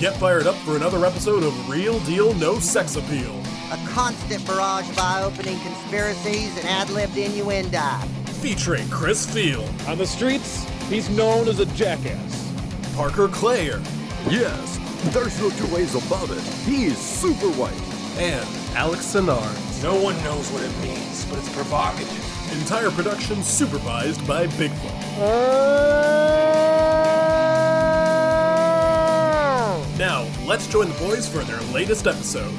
Get fired up for another episode of Real Deal No Sex Appeal, A constant barrage of eye-opening conspiracies and ad-libbed innuendo. featuring Chris Field, On the streets, he's known as a jackass. Parker Clayer, Yes, there's no two ways about it. He's super white. and Alex Sinar. No one knows what it means, but it's provocative. Entire production supervised by Bigfoot. Uh, Now, let's join the boys for their latest episode.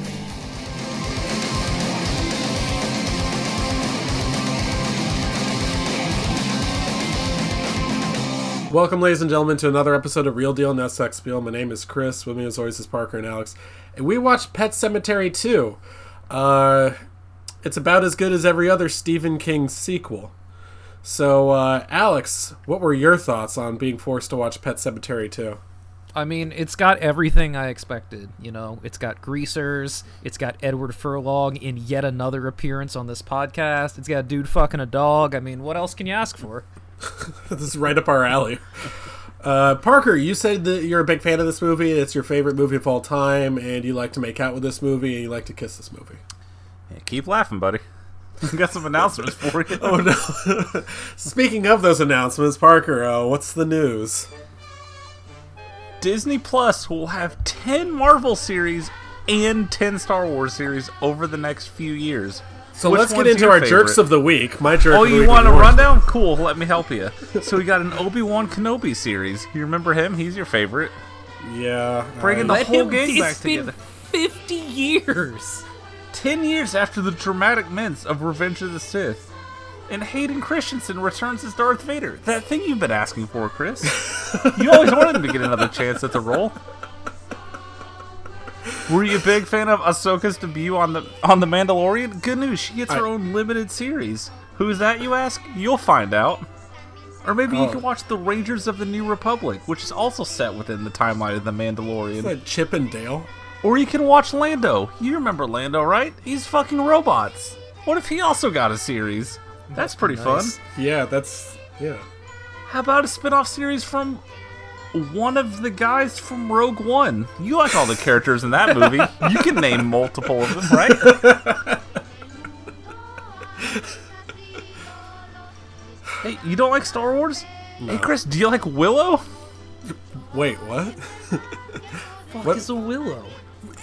Welcome, ladies and gentlemen, to another episode of Real Deal No Sex Appeal. My name is Chris. With me, as always, is Parker and Alex. And we watched Pet Sematary 2. Uh, it's about as good as every other Stephen King sequel. So, uh, Alex, what were your thoughts on being forced to watch Pet Sematary 2? I mean, it's got everything I expected. You know, it's got greasers. It's got Edward Furlong in yet another appearance on this podcast. It's got a dude fucking a dog. I mean, what else can you ask for? this is right up our alley. Uh, Parker, you said that you're a big fan of this movie. It's your favorite movie of all time, and you like to make out with this movie, and you like to kiss this movie. Yeah, keep laughing, buddy. Got some announcements for you. Oh no! Speaking of those announcements, Parker, uh, what's the news? Disney Plus will have 10 Marvel series and 10 Star Wars series over the next few years. So Which let's get into our favorite? jerks of the week. My jerk. Oh, you want a rundown? Cool, let me help you. So we got an Obi Wan Kenobi series. You remember him? He's your favorite. Yeah, Bringing the whole gang back been together. 50 years. 10 years after the dramatic mints of Revenge of the Sith. And Hayden Christensen returns as Darth Vader. That thing you've been asking for, Chris. you always wanted him to get another chance at the role. Were you a big fan of Ahsoka's debut on the on the Mandalorian? Good news, she gets her I- own limited series. Who's that, you ask? You'll find out. Or maybe you Oh. can watch The Rangers of the New Republic, which is also set within the timeline of the Mandalorian. Is that Chip and Dale? Or you can watch Lando. You remember Lando, right? He's fucking robots. What if he also got a series? That's pretty fun. Yeah, that's yeah. How about a spin off series from one of the guys from Rogue One? You like all the characters in that movie. You can name multiple of them, right? hey, you don't like Star Wars? Hey, Chris, do you like Willow? Wait, what? Fuck What? is a willow?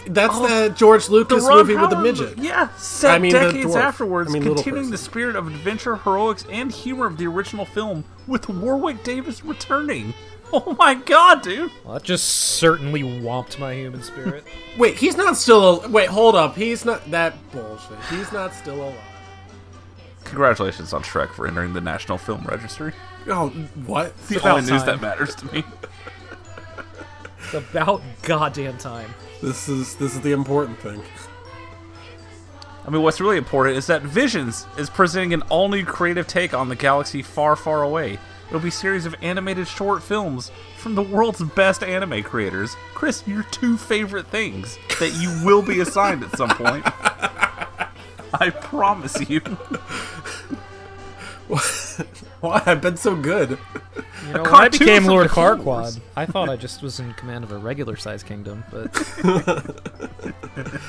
That's oh, the George Lucas Ron movie with the Howard midget. movie. Yeah, set I mean the decades afterwards, I mean continuing the spirit of adventure, heroics, and humor of the original film, with Warwick Davis returning. Oh my god, dude! Well, that just certainly whomped my human spirit. Wait, he's not still. Al- Wait, hold up. He's not that bullshit. He's not still alive. Congratulations on Shrek for entering the National Film Registry. Oh, what? The about only news that matters to me. it's about goddamn time. This is this is the important thing. I mean, what's really important is that Visions is presenting an all new creative take on the galaxy far, far away. It'll be a series of animated short films from the world's best anime creators. Chris, your two favorite things that you will be assigned at some point. I promise you. Why? I've been so good. You know, when I became Lord the Clone Wars. Farquaad, I thought I just was in command of a regular sized kingdom, but.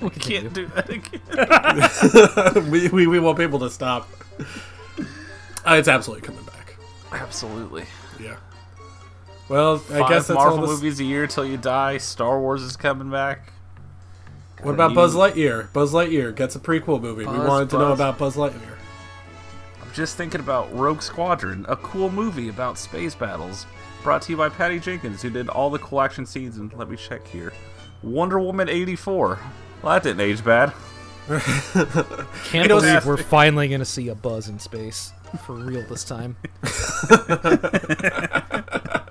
We can't do that again. we, we we won't be able to stop. Uh, it's absolutely coming back. Absolutely. Yeah. Well, I Five guess that's Marvel all. This, movies a year till you die. Star Wars is coming back. What about new- Buzz Lightyear? Buzz Lightyear gets a prequel movie. we Buzz, wanted to know about Buzz Lightyear. I'm just thinking about Rogue Squadron, a cool movie about space battles, brought to you by Patty Jenkins, who did all the cool action scenes. And let me check here, Wonder Woman '84. Well, that didn't age bad. Can't know, believe we're finally going to see a buzz in space. For real this time.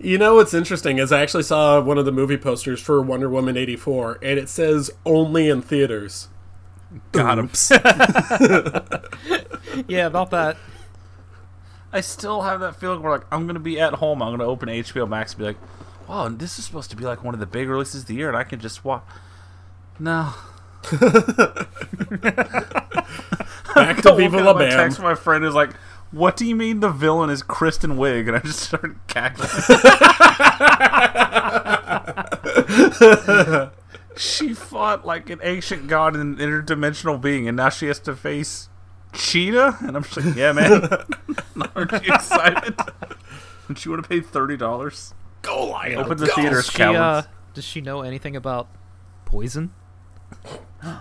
You know what's interesting is I actually saw one of the movie posters for Wonder Woman eighty four, and it says only in theaters. Got him. Yeah, about that. I still have that feeling where like I'm gonna be at home. I'm gonna open HBO Max and be like, "Wow, and this is supposed to be like one of the big releases of the year," and I can just watch. No, Back to Don't Viva look La at my Bam. text my friend who's like, What do you mean the villain is Kristen Wiig? And I just started cackling. she fought like an ancient god and an interdimensional being, and now she has to face Cheetah? And I'm just like, yeah, man. Aren't you excited? Don't you want to pay $30? Go Lion. Open the go. theaters, She, uh, does she know anything about poison?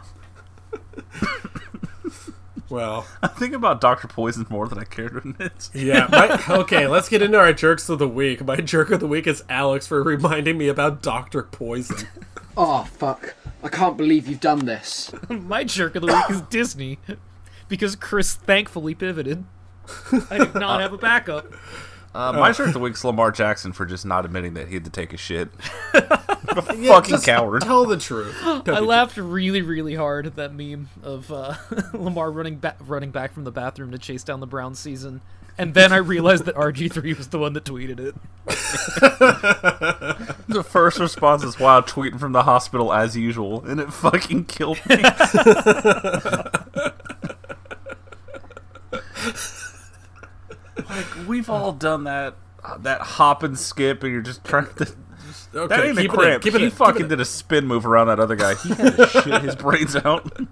Well, I think about Dr. Poison more than I care to admit. yeah. My, okay, let's get into our jerks of the week. My jerk of the week is Alex for reminding me about Doctor Poison. Oh, fuck. I can't believe you've done this. My jerk of the week is Disney, because Chris thankfully pivoted. I did not have a backup. Uh, my shirt of the week's Lamar Jackson for just not admitting that he had to take a shit. Yeah, fucking coward. Tell the truth. Don't I be- laughed really, really hard at that meme of uh, Lamar running back, running back from the bathroom to chase down the Brown season, and then I realized that RG three was the one that tweeted it. The first response is, wow, tweeting from the hospital as usual, and it fucking killed me. Like, we've all done that. uh, that hop and skip, and you're just trying to. Okay, That ain't a keep it in, cramp. keep it he keep fucking it did a spin move around that other guy. He had to shit his brains out.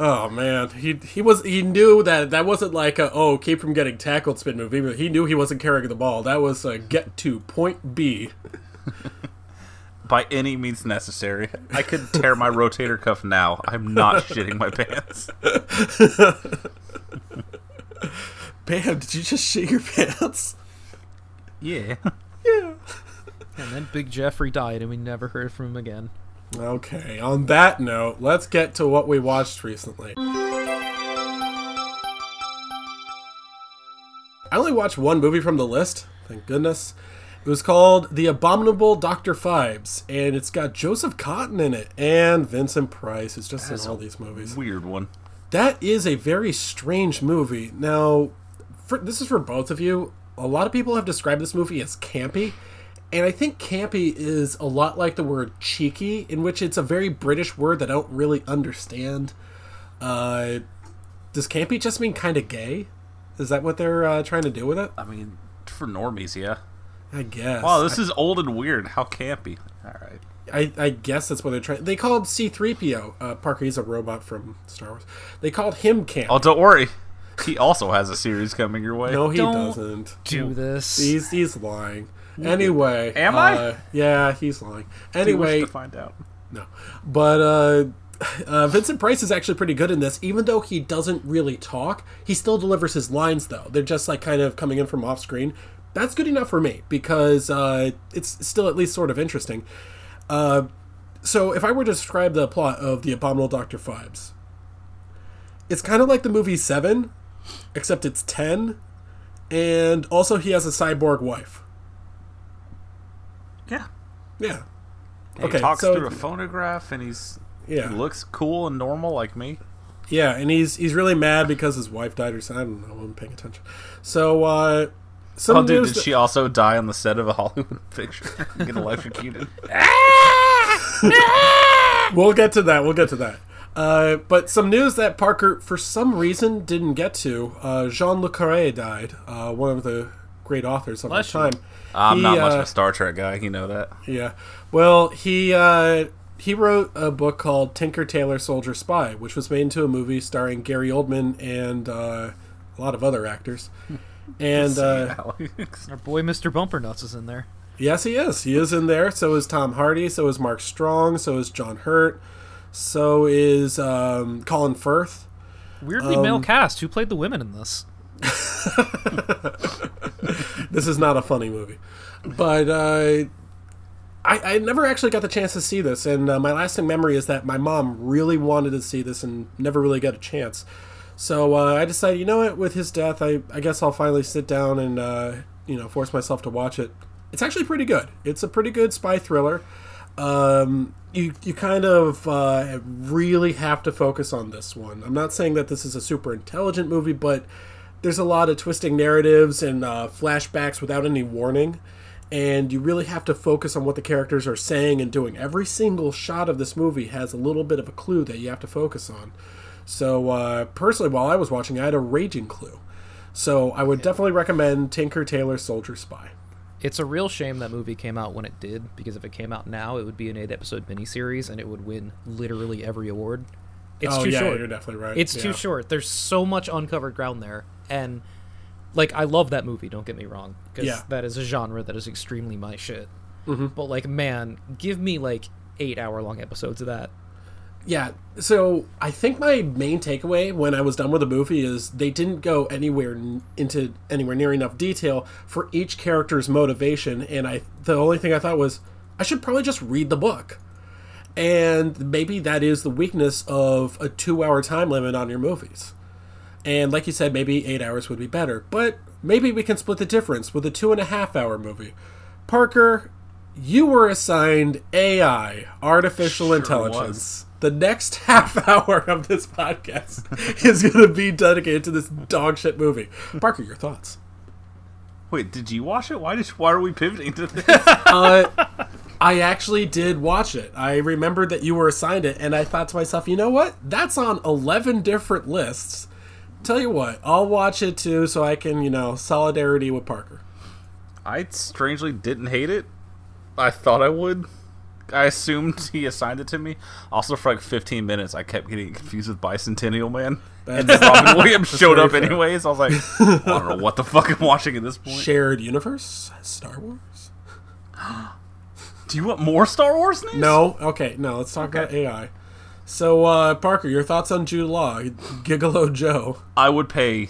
Oh man, he he was he knew that that wasn't like a oh keep from getting tackled spin move. He, he knew he wasn't carrying the ball. That was a get to point B. By any means necessary. I could tear my rotator cuff now. I'm not shitting my pants. Bam! Did you just shit your pants? Yeah. Yeah. and then Big Jeffrey died, and we never heard from him again. Okay. On that note, let's get to what we watched recently. I only watched one movie from the list. Thank goodness. It was called The Abominable Dr. Phibes, and it's got Joseph Cotten in it and Vincent Price. It's just in all these movies. Weird one. That is a very strange movie. Now, for, this is for both of you. A lot of people have described this movie as campy, and I think campy is a lot like the word cheeky, in which it's a very British word that I don't really understand. Uh, does campy just mean kind of gay? Is that what they're uh, trying to do with it? I mean, for normies, yeah. I guess. Wow, this is old and weird. How campy. All right. I, I guess that's what they're trying. They called C-3PO uh, Parker. He's a robot from Star Wars. They called him campy. Oh, don't worry. He also has a series coming your way. no, he Don't doesn't. Do this. He's he's lying. Anyway, Am I? uh, yeah, he's lying. Anyway, to find out. no, but uh, uh, Vincent Price is actually pretty good in this. Even though he doesn't really talk, he still delivers his lines. Though they're just like kind of coming in from off screen. That's good enough for me because uh, it's still at least sort of interesting. Uh, so if I were to describe the plot of the Abominable Doctor Phibes, it's kind of like the movie Seven, except it's ten, and also he has a cyborg wife. Yeah. Yeah. He Okay, talks so- through a phonograph and he's Yeah. he looks cool and normal like me. Yeah, and he's he's really mad because his wife died or something. I don't know. I wasn't paying attention. So, uh, some Oh, dude, did that- she also die on the set of a Hollywood picture? Get electrocuted. We'll get to that. We'll get to that. Uh, but some news that Parker, for some reason, didn't get to. Uh, Jean Le Carré died. Uh, one of the great authors of our Bless you. time. I'm He, not much of uh, a Star Trek guy. You know that. Yeah. Well, he uh, he wrote a book called Tinker Tailor Soldier Spy, which was made into a movie starring Gary Oldman and uh, a lot of other actors. And uh, Our boy Mr. Bumpernuts is in there. yes, he is. He is in there. So is Tom Hardy. So is Mark Strong. So is John Hurt. So is um, Colin Firth. Weirdly Um, male cast. Who played the women in this? this is not a funny movie, but uh, I, I never actually got the chance to see this, and uh, my lasting memory is that my mom really wanted to see this and never really got a chance. So uh, I decided, you know what, with his death, I, I guess I'll finally sit down and uh, you know force myself to watch it. It's actually pretty good. It's a pretty good spy thriller. Um, you you kind of uh, really have to focus on this one. I'm not saying that this is a super intelligent movie, but there's a lot of twisting narratives and uh, flashbacks without any warning. And you really have to focus on what the characters are saying and doing. Every single shot of this movie has a little bit of a clue that you have to focus on. So uh, personally, while I was watching, I had a raging clue. So I would definitely recommend Tinker Tailor Soldier Spy. It's a real shame that movie came out when it did, because if it came out now, it would be an eight episode miniseries and it would win literally every award. It's oh too yeah, short. you're definitely right. It's Yeah. too short. There's so much uncovered ground there, and like I love that movie. Don't get me wrong, because Yeah. that is a genre that is extremely my shit. Mm-hmm. But like, man, give me like eight hour long episodes of that. Yeah. So I think my main takeaway when I was done with the movie is they didn't go anywhere n- into anywhere near enough detail for each character's motivation, and I the only thing I thought was I should probably just read the book. And maybe that is the weakness of a two-hour time limit on your movies. And like you said, maybe eight hours would be better. But maybe we can split the difference with a two and a half hour movie. Parker, you were assigned AI, artificial Sure intelligence. The next half hour of this podcast is going to be dedicated to this dog shit movie. Parker, your thoughts? Wait, did you watch it? Why did? Why are we pivoting to this? Uh, I actually did watch it. I remembered that you were assigned it, and I thought to myself, you know what? That's on 11 different lists. Tell you what, I'll watch it too so I can, you know, solidarity with Parker. I strangely didn't hate it. I thought I would. I assumed he assigned it to me. Also, for like 15 minutes, I kept getting confused with Bicentennial Man. And then Robin Williams showed up fair. anyways. I was like, I don't know what the fuck I'm watching at this point. Shared universe? Star Wars? Do you want more Star Wars news? No? Okay, no, let's talk about AI. So, uh, Parker, your thoughts on Jude Law, Gigolo Joe? I would pay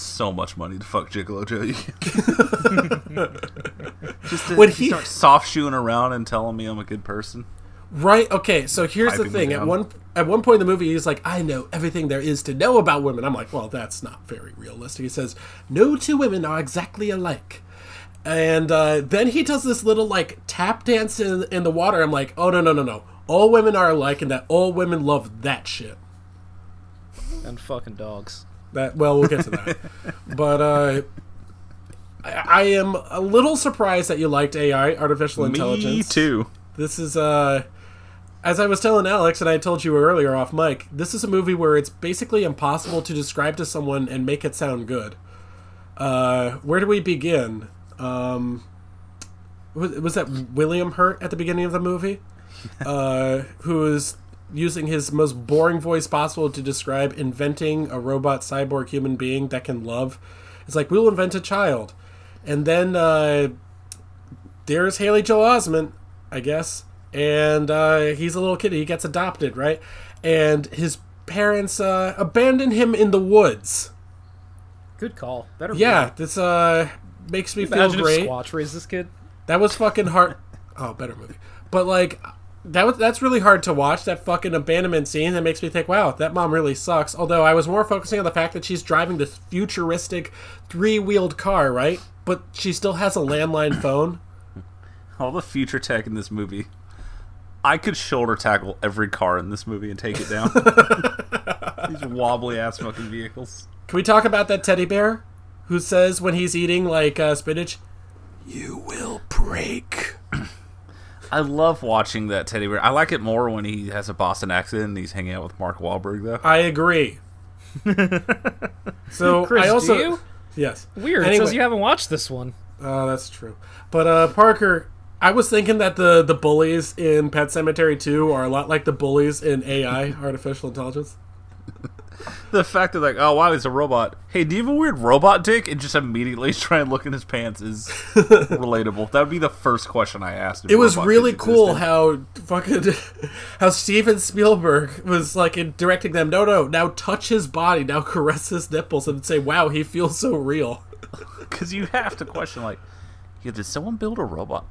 so much money to fuck Gigolo Joe. Just to When he- start soft shoeing around and telling me I'm a good person. Right. Okay. So here's the thing. At one at one point in the movie, he's like, "I know everything there is to know about women." I'm like, "Well, that's not very realistic." He says, "No two women are exactly alike." And uh, then he does this little like tap dance in, in the water. I'm like, "Oh no no no no! All women are alike, and that all women love that shit." And fucking dogs. That well, we'll get to that. but uh, I, I am a little surprised that you liked AI, artificial intelligence. Me too. This is uh as I was telling Alex and I told you earlier off mic, this is a movie where it's basically impossible to describe to someone and make it sound good. Uh where do we begin? Um was, was that William Hurt at the beginning of the movie? Uh who is using his most boring voice possible to describe inventing a robot cyborg human being that can love. It's like we'll invent a child. And then uh there's Haley Joel Osment, I guess, and uh, he's a little kid. He gets adopted, right? And his parents uh, abandon him in the woods. Good call. Better. Yeah, this uh, makes me feel Imagine if great. Squatch raised this kid. That was fucking hard. Oh, better movie. But like, that was that's really hard to watch. That fucking abandonment scene. That makes me think, wow, that mom really sucks. Although I was more focusing on the fact that she's driving this futuristic three-wheeled car, right? But she still has a landline phone. All the future tech in this movie. I could shoulder tackle every car in this movie and take it down. These wobbly ass fucking vehicles. Can we talk about that teddy bear who says when he's eating like uh, spinach, "You will break." I love watching that teddy bear. I like it more when he has a Boston accent and he's hanging out with Mark Wahlberg, though. I agree. so Chris, I also do you? yes Weird. It Anyway, says you haven't watched this one. oh, that's true. But uh, Parker, I was thinking that the the bullies in Pet Sematary 2 are a lot like the bullies in AI, artificial intelligence. The fact that, like, oh, wow, he's a robot. Hey, do you have a weird robot dick? And just immediately try and look in his pants is relatable. That would be the first question I asked. It was really cool how fucking how Steven Spielberg was like in directing them. No, no, now touch his body, now caress his nipples, and say, "Wow, he feels so real." Because you have to question, like, yeah, did someone build a robot?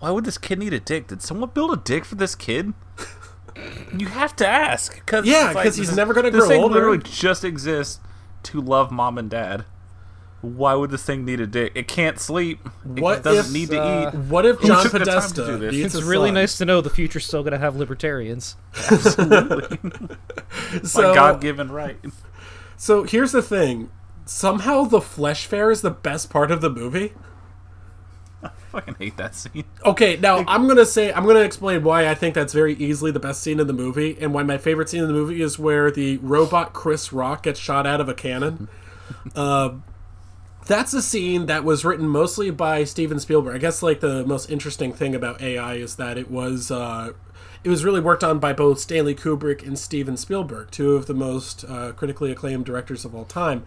Why would this kid need a dick? Did someone build a dick for this kid? You have to ask. Cause Yeah, it's like, 'cause he's never gonna this grow thing older. literally just exists to love mom and dad. Why would this thing need a dick? It can't sleep. It What doesn't if, need to uh, eat. What if John took to Podesta do this? It's really son? nice to know the future's still going to have libertarians. So, My God-given right. so here's the thing: somehow the flesh fair is the best part of the movie. fucking hate that scene. Okay, now I'm gonna say I'm gonna explain why I think that's very easily the best scene in the movie, and why my favorite scene in the movie is where the robot Chris Rock gets shot out of a cannon. uh, that's a scene that was written mostly by Steven Spielberg. I guess like the most interesting thing about AI is that it was uh, it was really worked on by both Stanley Kubrick and Steven Spielberg, two of the most uh, critically acclaimed directors of all time.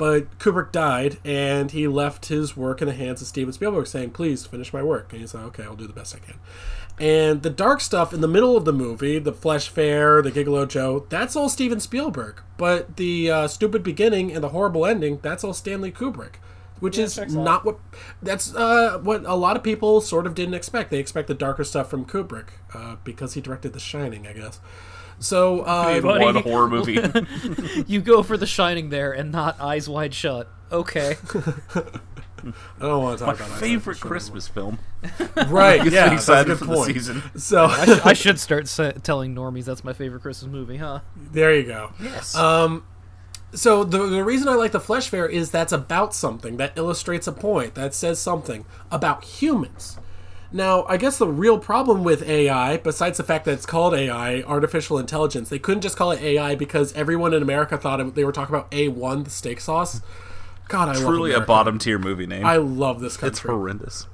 But Kubrick died, and he left his work in the hands of Steven Spielberg, saying, "Please finish my work." And he said, "Okay, I'll do the best I can." And the dark stuff in the middle of the movie, the Flesh Fair, the Gigolo Joe, that's all Steven Spielberg. But the uh, stupid beginning and the horrible ending, that's all Stanley Kubrick. Which is not what that's uh, what a lot of people sort of didn't expect. They expect the darker stuff from Kubrick uh, because he directed The Shining, I guess. So uh, Buddy. What a horror movie. You go for The Shining there and not Eyes Wide Shut. Okay. I don't want to My talk about favorite Eyes Wide Shut Christmas film. Right? Gets yeah, me that's a good point. the season. So I, sh- I should start sa- telling normies that's my favorite Christmas movie, huh? There you go. Yes. Um, so the the reason I like the Flesh Fair is that's about something that illustrates a point that says something about humans. Now, I guess the real problem with AI, besides the fact that it's called AI, artificial intelligence, they couldn't just call it AI because everyone in America thought it, they were talking about A1, the steak sauce. God, I love Truly a bottom tier movie name. I love this country. it's horrendous.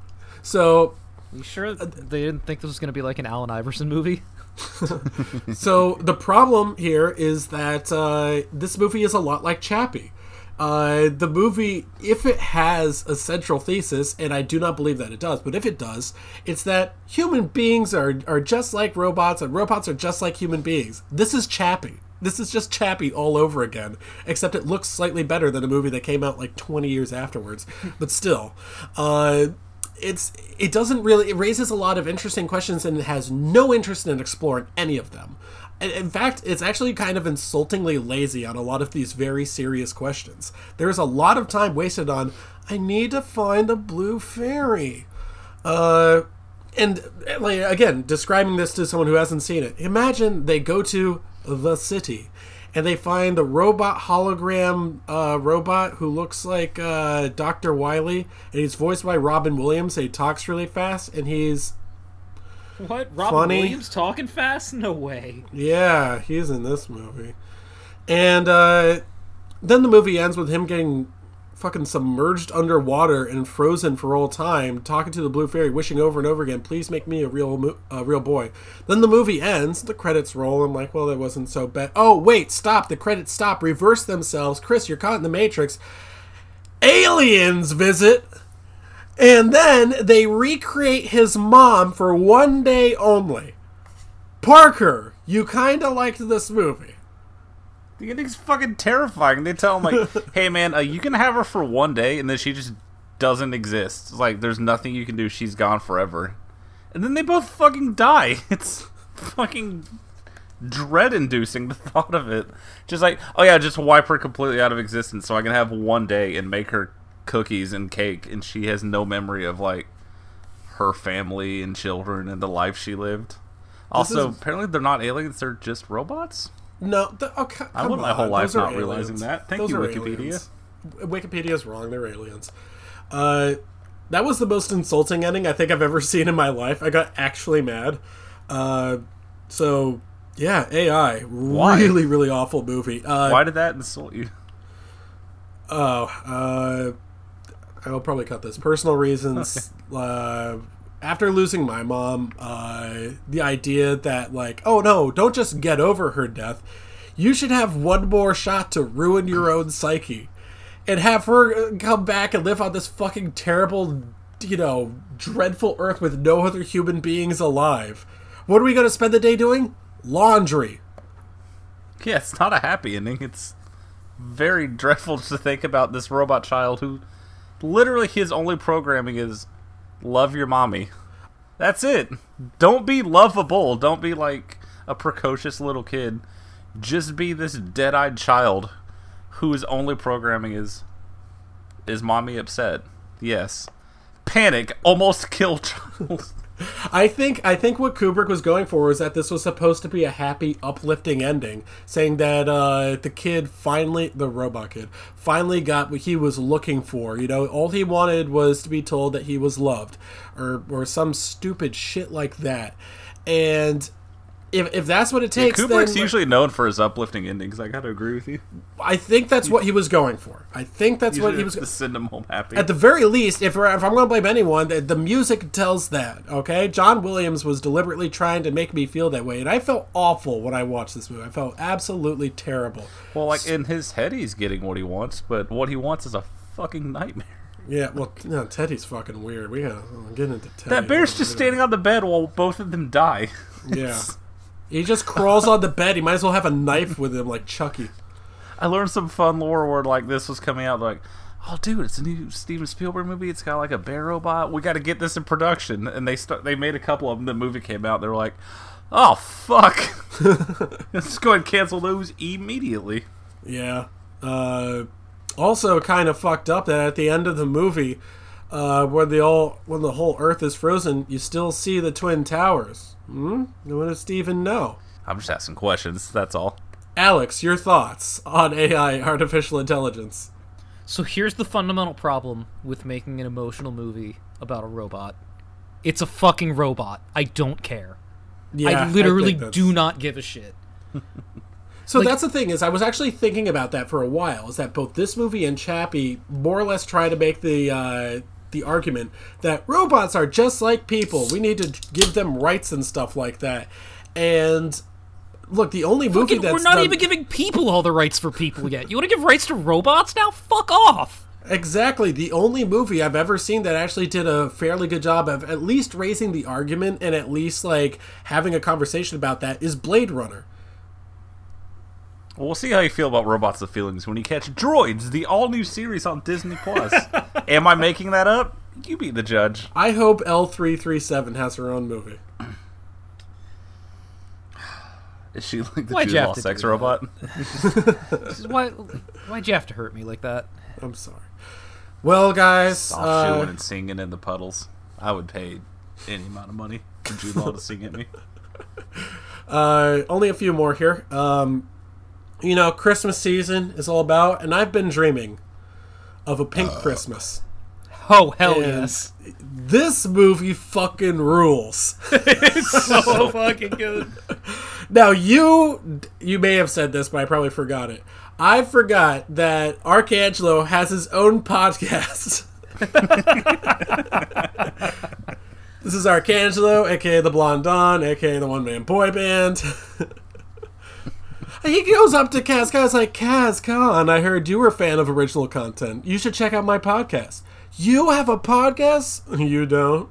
so you sure they didn't think this was going to be like an Allen Iverson movie? So the problem here is that uh, this movie is a lot like Chappie. Uh, the movie, if it has a central thesis, and I do not believe that it does, but if it does, it's that human beings are, are just like robots, and robots are just like human beings. This is Chappie. This is just Chappie all over again, except it looks slightly better than a movie that came out like 20 years afterwards. But still, uh, it's it doesn't really it raises a lot of interesting questions and it has no interest in exploring any of them. In fact, it's actually kind of insultingly lazy on a lot of these very serious questions. There's a lot of time wasted on I need to find a blue fairy. Uh and like again, describing this to someone who hasn't seen it. Imagine they go to the city and they find the robot hologram uh, robot who looks like uh, Dr. Wiley, and he's voiced by Robin Williams. He talks really fast, and he's What? Robin Funny. Williams talking fast? No way. yeah, he's in this movie. And uh, then the movie ends with him getting fucking submerged underwater and frozen for all time, talking to the blue fairy, wishing over and over again, "Please make me a real mo- a real boy." Then the movie ends, the credits roll. I'm like, well, that wasn't so bad. Oh wait, stop! The credits stop, reverse themselves. Chris, you're caught in the matrix. Aliens visit. And then they recreate his mom for one day only. Parker, you kind of liked this movie. The ending's fucking terrifying. They tell him like, "Hey man, uh, you can have her for one day, and then she just doesn't exist. It's like there's nothing you can do. She's gone forever." And then they both fucking die. It's fucking dread-inducing the thought of it. Just like, oh yeah, just wipe her completely out of existence, so I can have one day and make her cookies and cake, and she has no memory of like her family and children and the life she lived. Also, is- apparently they're not aliens; they're just robots. No, the, oh, co- I went my whole life not realizing that. Thank Those you, Wikipedia. aliens. Wikipedia's wrong. They're aliens. Uh, that was the most insulting ending I think I've ever seen in my life. I got actually mad. Uh, so yeah, AI, Why? really, really awful movie. Uh, Why did that insult you? Oh, uh, I'll probably cut this. Personal reasons. Uh, after losing my mom, uh, the idea that like, oh no, don't just get over her death. You should have one more shot to ruin your own psyche, and have her come back and live on this fucking terrible, you know, dreadful Earth with no other human beings alive. What are we gonna spend the day doing? Laundry. Yeah, it's not a happy ending. It's very dreadful to think about this robot child who literally his only programming is love your mommy. That's it. Don't be lovable. Don't be like a precocious little kid. Just be this dead-eyed child whose only programming is is mommy upset. Yes. Panic, almost kill child. I think I think what Kubrick was going for was that this was supposed to be a happy, uplifting ending, saying that uh, the kid finally, the robot kid, finally got what he was looking for. You know, all he wanted was to be told that he was loved, or or some stupid shit like that. And if, if that's what it takes, Kubrick's then usually known for his uplifting endings. I gotta agree with you. I think that's what he was going for. I think that's what he was. to send him home happy. At the very least, if, if I'm going to blame anyone, the, the music tells that. Okay, John Williams was deliberately trying to make me feel that way, and I felt awful when I watched this movie. I felt absolutely terrible. well, like in his head, he's getting what he wants, but what he wants is a fucking nightmare. Yeah, well, no, Teddy's fucking weird. We uh, gotta get into Teddy. That bear's just standing on the bed while both of them die. Yeah, he just crawls on the bed. He might as well have a knife with him, like Chucky. I learned some fun lore where like this was coming out. Like, oh, dude, it's a new Steven Spielberg movie. It's got like a bear robot. We got to get this in production. And they start. They made a couple of them. The movie came out. They were like, oh fuck, let's go ahead and cancel those immediately. Yeah. Uh, also, kind of fucked up that at the end of the movie, uh, when the all when the whole Earth is frozen, you still see the twin towers. Hmm. What does Steven know? I'm just asking questions. That's all. Alex, your thoughts on AI, artificial intelligence? So here's the fundamental problem with making an emotional movie about a robot. It's a fucking robot. I don't care. Yeah, I literally think that's- do not give a shit. So like- that's the thing is, I was actually thinking about that for a while. Is that both this movie and Chappie more or less try to make the uh, the argument that robots are just like people. We need to give them rights and stuff like that. And look, the only movie Fucking- that's we're not done- even giving people all the rights for people yet. You want to give rights to robots now? Fuck off. Exactly. The only movie I've ever seen that actually did a fairly good job of at least raising the argument and at least like having a conversation about that is Blade Runner. Well, we'll see how you feel about Robots of Feelings when you catch Droids, the all new series on Disney Plus. Am I making that up? You be the judge. I hope L337 has her own movie. Is she like the Why'd Jude Law sex robot? Why? Why'd you have to hurt me like that? I'm sorry. Well, guys, Soft uh, shoeing and singing in the puddles. I would pay any amount of money for Jude Law to sing at me. uh, only a few more here. Um, you know, Christmas season is all about, and I've been dreaming of a pink uh, Christmas. Oh hell And yes! This movie fucking rules. It's so fucking good. Now you you may have said this, but I probably forgot it. I forgot that Arcangelo has his own podcast. this is Arcangelo, aka the Blonde Don, aka the one man boy band. He goes up to Kaz Kaan's like, Kaz Kaan, I heard you were a fan of original content. You should check out my podcast. You have a podcast? You don't.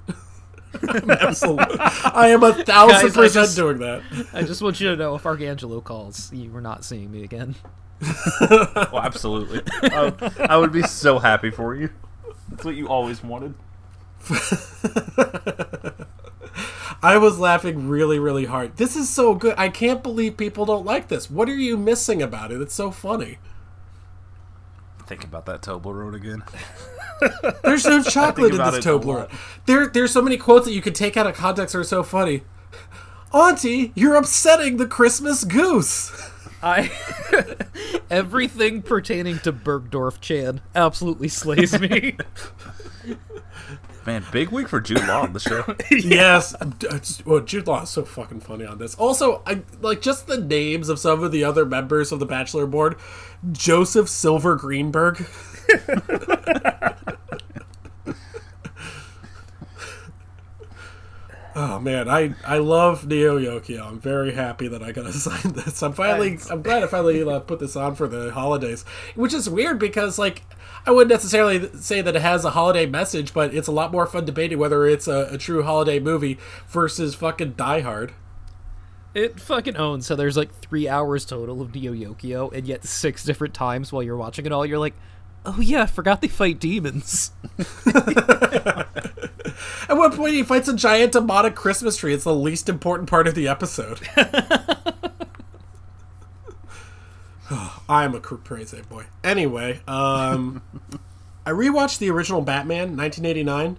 Absolutely. I am a thousand Guys, percent just- doing that. I just want you to know if Arcangelo calls, you were not seeing me again. Well, oh, absolutely. I, I would be so happy for you. That's what you always wanted. I was laughing really, really hard. This is so good. I can't believe people don't like this. What are you missing about it? It's so funny. Think about that Toblerone again. There's no chocolate in this Toblerone. There, there's so many quotes that you could take out of context that are so funny. Auntie, you're upsetting the Christmas goose. I everything pertaining to Bergdorf Chan absolutely slays me. Man, big week for Jude Law on the show. yes, well, Jude Law is so fucking funny on this. Also, I like just the names of some of the other members of the Bachelor Board. Joseph Silver Greenberg. oh man, I I love Neo Yokio. I'm very happy that I got assigned this. I'm finally I'm glad I finally uh, put this on for the holidays, which is weird because like. I wouldn't necessarily say that it has a holiday message, but it's a lot more fun debating whether it's a, a true holiday movie versus fucking Die Hard. It fucking owns. So there's like three hours total of Neo Yokio, and yet six different times while you're watching it all, you're like, oh yeah, I forgot they fight demons. At one point, he fights a giant demonic Christmas tree. It's the least important part of the episode. I'm a cr- crazy boy. Anyway, um, I rewatched the original Batman, 1989.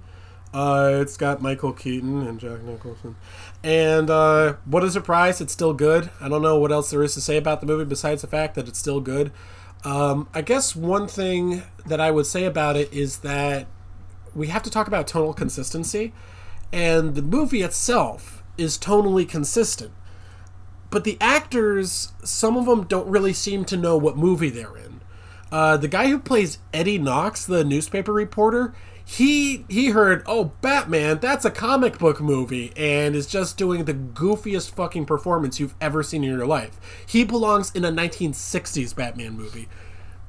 Uh, it's got Michael Keaton and Jack Nicholson. And uh, what a surprise! It's still good. I don't know what else there is to say about the movie besides the fact that it's still good. Um, I guess one thing that I would say about it is that we have to talk about tonal consistency, and the movie itself is tonally consistent. But the actors, some of them don't really seem to know what movie they're in. Uh, the guy who plays Eddie Knox, the newspaper reporter, he he heard, oh, Batman, that's a comic book movie, and is just doing the goofiest fucking performance you've ever seen in your life. He belongs in a 1960s Batman movie.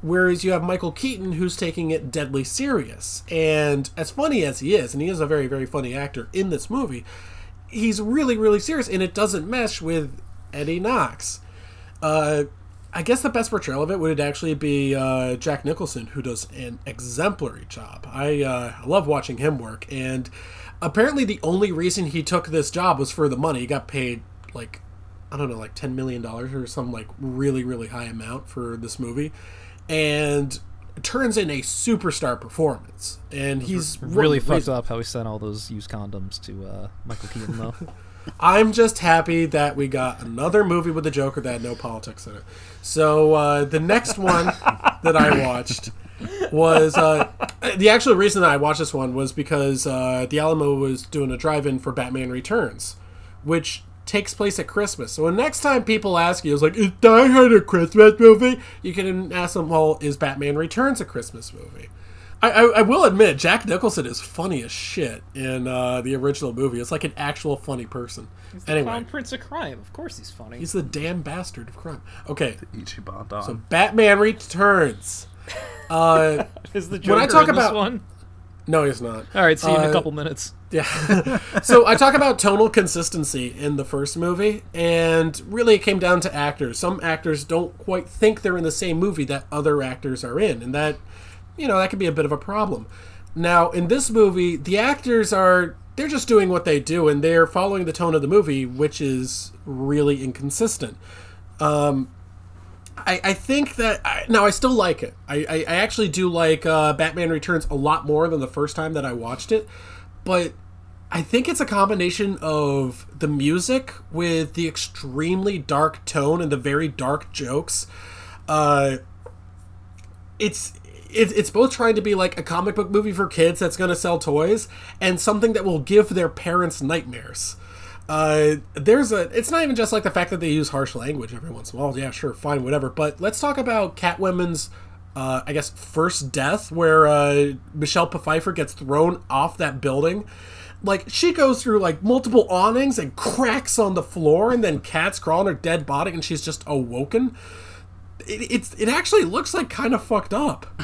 Whereas you have Michael Keaton, who's taking it deadly serious. And as funny as he is, and he is a very, very funny actor in this movie, he's really, really serious, and it doesn't mesh with Eddie Knox. Uh, I guess the best portrayal of it would actually be uh, Jack Nicholson, who does an exemplary job. I uh, love watching him work, and apparently the only reason he took this job was for the money. He got paid like I don't know, like ten million dollars or some like really really high amount for this movie, and turns in a superstar performance. And he's Really fucked up how he sent all those used condoms to uh, Michael Keaton though. I'm just happy that we got another movie with the Joker that had no politics in it. So uh, the next one that I watched was uh, the actual reason that I watched this one was because uh, the Alamo was doing a drive-in for Batman Returns, which takes place at Christmas. So the next time people ask you, "Is like is Die Hard a Christmas movie?" You can ask them, "Well, is Batman Returns a Christmas movie?" I, I, I will admit, Jack Nicholson is funny as shit in uh, the original movie. It's like an actual funny person. anyway, Clown Prince of Crime. Of course he's funny. he's the damn bastard of crime. Okay, Ichiban Don. so Batman Returns. Uh, Is the Joker when I talk in this about- one? no, he's not. All right, see you in Uh, a couple minutes. Yeah. so I talk about tonal consistency in the first movie, and really it came down to actors. Some actors don't quite think they're in the same movie that other actors are in, and that, you know, that could be a bit of a problem. Now, in this movie, the actors are they're just doing what they do, and they're following the tone of the movie, which is really inconsistent. Um, I, I think that I, now I still like it. I, I, I actually do like uh, Batman Returns a lot more than the first time that I watched it, but I think it's a combination of the music with the extremely dark tone and the very dark jokes. Uh, it's it, it's both trying to be like a comic book movie for kids that's going to sell toys and something that will give their parents nightmares. Uh, there's a. It's not even just like the fact that they use harsh language every once in a while. Yeah, sure, fine, whatever. But let's talk about Catwoman's, uh, I guess, first death, where uh, Michelle Pfeiffer gets thrown off that building. Like she goes through like multiple awnings and cracks on the floor, and then cats crawl on her dead body, and she's just awoken. It, it's it actually looks like kind of fucked up.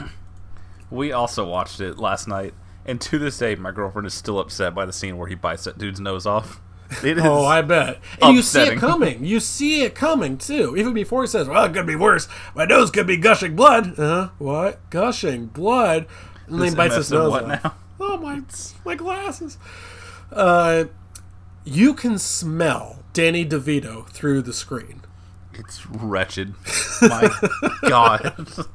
We also watched it last night, and to this day, my girlfriend is still upset by the scene where he bites that dude's nose off. It is. Oh, I bet. And you see it coming. You see it coming too. Even before he says, "Well, it could be worse. My nose could be gushing blood." Uh. What? Gushing blood? And then This bites his nose what off. now? Oh my! My glasses. Uh, you can smell Danny DeVito through the screen. It's wretched. My God.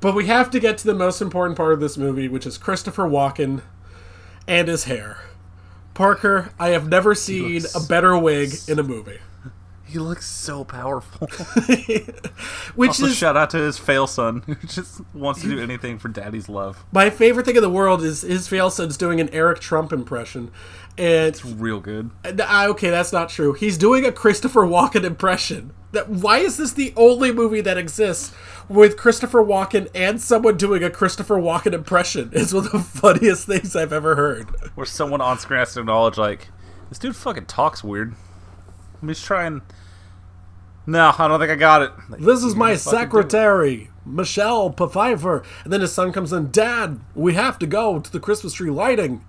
But we have to get to the most important part of this movie, which is Christopher Walken and his hair. Parker, I have never seen a better wig in a movie. He looks so powerful. Which also, is shout out to his fail son who just wants to do anything for daddy's love. my favorite thing in the world is his fail son's doing an Eric Trump impression. And it's Real good. Ah, okay, that's not true. He's doing a Christopher Walken impression. That why is this the only movie that exists with Christopher Walken and someone doing a Christopher Walken impression? is one of the funniest things I've ever heard. Where someone on screen has to acknowledge, like, this dude fucking talks weird. Let me just try and. No, I don't think I got it. Like, This is my gonna fucking do it. secretary, Michelle Pfeiffer. And then his son comes in, Dad, we have to go to the Christmas tree lighting.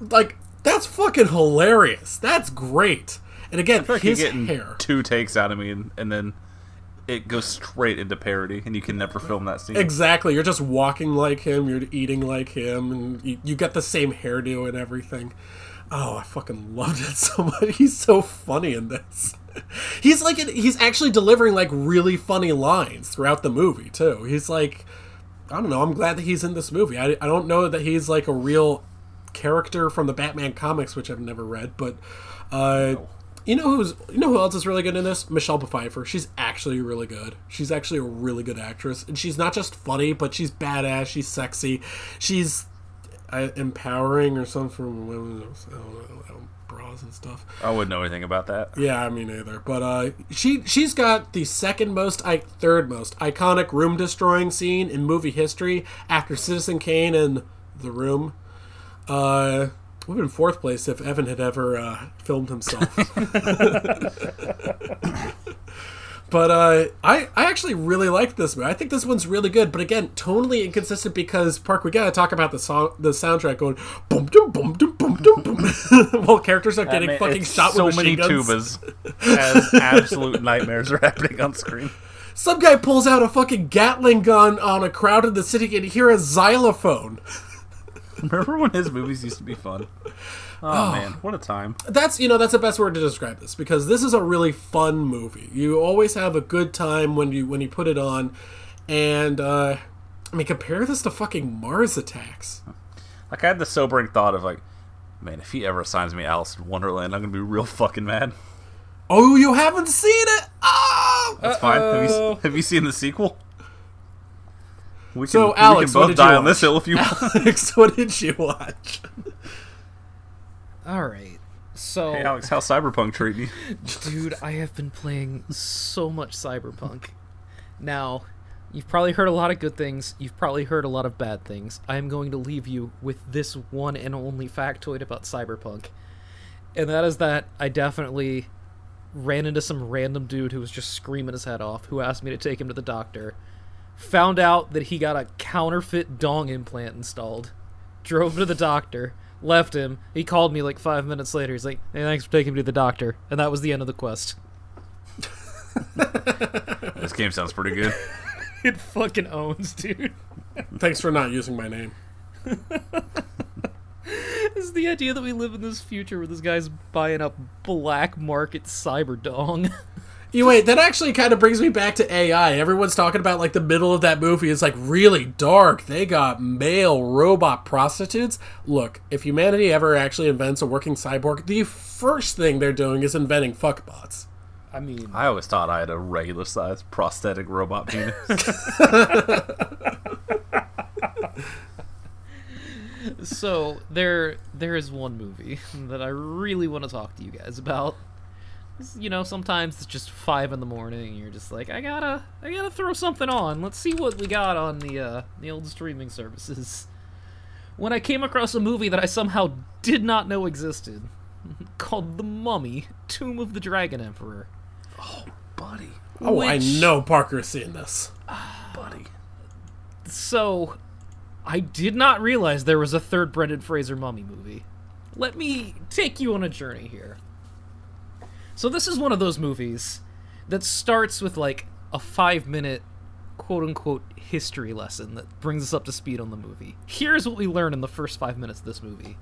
Like, that's fucking hilarious. That's great. And again, I feel like his getting hair. two takes out of me, and, and then it goes straight into parody, and you can never film that scene. Exactly. You're just walking like him. You're eating like him, and you, you got the same hairdo and everything. Oh, I fucking loved it so much. He's so funny in this. He's like he's actually delivering like really funny lines throughout the movie too. He's like, I don't know. I'm glad that he's in this movie. I, I don't know that he's like a real character from the Batman comics, which I've never read. But uh, you know who's you know who else is really good in this? Michelle Pfeiffer. She's actually really good. She's actually a really good actress, and she's not just funny, but she's badass. She's sexy. She's uh, empowering or something from women. I don't know, bras and stuff. I wouldn't know anything about that. Yeah, I mean either. But uh, she she's got the second most, I third most iconic room destroying scene in movie history after Citizen Kane and The Room. Uh, would have been fourth place if Evan had ever uh, filmed himself. But uh, I I actually really like this movie. I think this one's really good. But again, tonally inconsistent because Park. We gotta talk about the song, the soundtrack going boom boom boom boom boom boom boom, while characters are getting Man, fucking shot so with machine guns. So many tubas as absolute nightmares are happening on screen. Some guy pulls out a fucking Gatling gun on a crowd in the city and hear a xylophone. Remember when his movies used to be fun? Oh, man, what a time! That's you know that's the best word to describe this because this is a really fun movie. You always have a good time when you when you put it on, and uh, I mean compare this to fucking Mars Attacks. Like I had the sobering thought of like, man, if he ever assigns me Alice in Wonderland, I'm gonna be real fucking mad. Oh, you haven't seen it? Oh, That's fine. Have you have you seen the sequel? We can, So, we Alex, can what both did you die on this watch? hill if you want. Alex, what did you watch? All right. So, Hey, Alex, how's Cyberpunk treating you? dude, I have been playing so much Cyberpunk. Now, you've probably heard a lot of good things. You've probably heard a lot of bad things. I am going to leave you with this one and only factoid about Cyberpunk. And that is that I definitely ran into some random dude who was just screaming his head off, who asked me to take him to the doctor. Found out that he got a counterfeit dong implant installed. Drove to the doctor, left him. He called me like five minutes later. He's like, "Hey, thanks for taking me to the doctor," and that was the end of the quest. This game sounds pretty good. It fucking owns, dude. Thanks for not using my name. This is the idea that we live in this future where this guy's buying up black market cyber dong. You wait, that actually kind of brings me back to AI. Everyone's talking about like the middle of that movie is like really dark. They got male robot prostitutes. Look, if humanity ever actually invents a working cyborg, the first thing they're doing is inventing fuckbots. I mean, I always thought I had a regular sized prosthetic robot penis. so there there is one movie that I really want to talk to you guys about. This- You know, sometimes it's just five in the morning and you're just like, I gotta I gotta throw something on. Let's see what we got on the uh the old streaming services. When I came across a movie that I somehow did not know existed, called The Mummy, Tomb of the Dragon Emperor. Oh, buddy, Oh, I Which- know Parker's seen this. buddy. So, I did not realize there was a third Brendan Fraser mummy movie. Let me take you on a journey here. So, this is one of those movies that starts with like a five minute quote unquote history lesson that brings us up to speed on the movie. Here's what we learn in the first five minutes of this movie.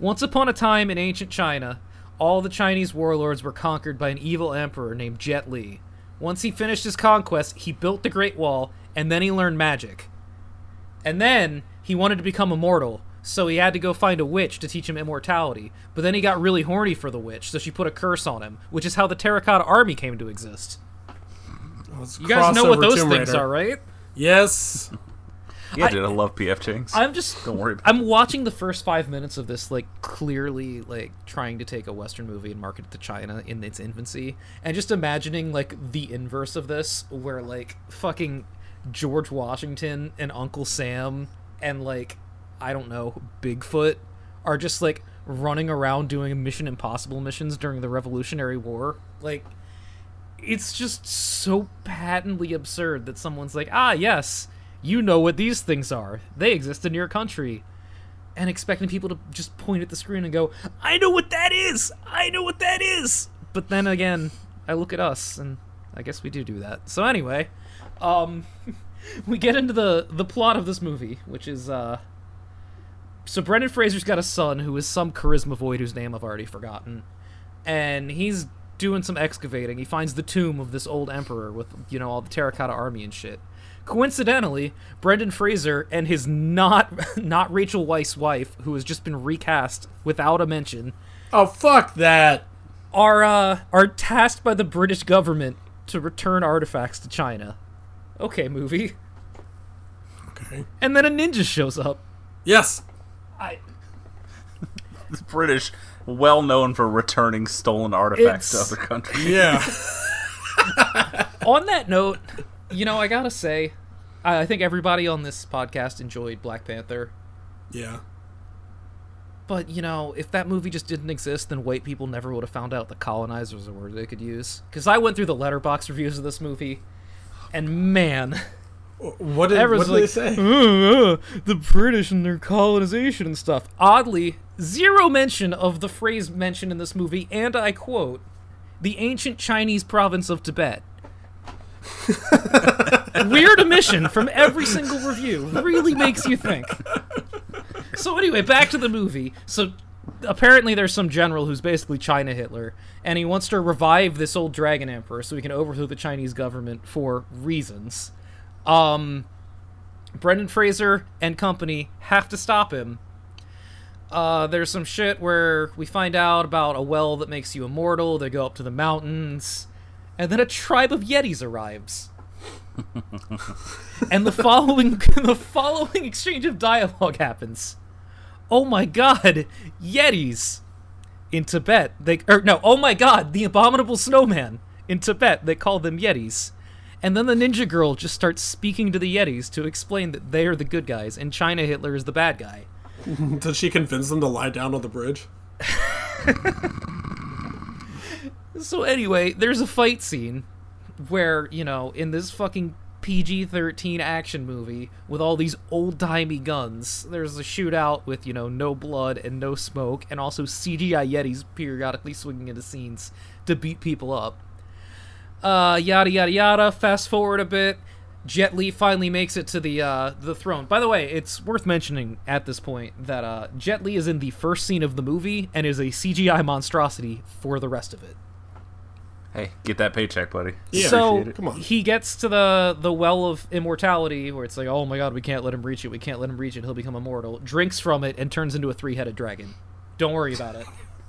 Once upon a time in ancient China, all the Chinese warlords were conquered by an evil emperor named Jet Li. Once he finished his conquest, he built the Great Wall, and then he learned magic. And then he wanted to become immortal, so he had to go find a witch to teach him immortality. But then he got really horny for the witch, so she put a curse on him, which is how the Terracotta Army came to exist. You guys know what those Tomb things Raider. are, right? Yes. Yeah, dude, I love PF Chang's. I'm just Don't worry. About I'm watching the first five minutes of this, like clearly like trying to take a Western movie and market it to China in its infancy, and just imagining like the inverse of this, where like fucking George Washington and Uncle Sam and like I don't know Bigfoot are just like running around doing Mission Impossible missions during the Revolutionary War, like. It's just so patently absurd that someone's like, ah, yes, you know what these things are. They exist in your country. And expecting people to just point at the screen and go, I know what that is! I know what that is! But then again, I look at us, and I guess we do do that. So anyway, um, we get into the, the plot of this movie, which is, uh, so Brendan Fraser's got a son who is some charisma void whose name I've already forgotten. And he's doing some excavating. He finds the tomb of this old emperor with, you know, all the terracotta army and shit. Coincidentally, Brendan Fraser and his not not Rachel Weisz wife, who has just been recast without a mention, Oh fuck that. are uh, are tasked by the British government to return artifacts to China. Okay, movie. Okay. And then a ninja shows up. Yes. I The British, well known for returning stolen artifacts It's- to other countries. Yeah. on that note, you know, I gotta say, I, I think everybody on this podcast enjoyed Black Panther. yeah. But you know, if that movie just didn't exist, then white people never would have found out the colonizers was a word they could use. Because I went through the Letterboxd reviews of this movie, and man, What did, what did like, they say? "Uh, uh, the British and their colonization and stuff. Oddly, zero mention of the phrase mentioned in this movie, and I quote, "the ancient Chinese province of Tibet." Weird omission from every single review. Really makes you think. So anyway, back to the movie. So apparently there's some general who's basically China Hitler, and he wants to revive this old dragon emperor so he can overthrow the Chinese government for reasons. Um Brendan Fraser and company have to stop him. Uh, there's some shit where we find out about a well that makes you immortal. They go up to the mountains, and then a tribe of Yetis arrives. and the following the following exchange of dialogue happens. Oh my god, Yetis in Tibet. They or no, oh my god, the abominable snowman in Tibet. They call them Yetis. And then the ninja girl just starts speaking to the Yetis to explain that they are the good guys and China Hitler is the bad guy. Did she convince them to lie down on the bridge? So anyway, there's a fight scene where, you know, in this fucking PG-13 action movie with all these old-timey guns, there's a shootout with, you know, no blood and no smoke and also CGI Yetis periodically swinging into scenes to beat people up. Uh yada yada yada, fast forward a bit, Jet Li finally makes it to the uh, the throne. By the way, it's worth mentioning at this point that uh, Jet Li is in the first scene of the movie and is a CGI monstrosity for the rest of it. Hey, get that paycheck, buddy. Yeah, so. Come on. he gets to the the well of immortality where it's like, oh my god, we can't let him reach it. We can't let him reach it. He'll become immortal. Drinks from it and turns into a three headed dragon. Don't worry about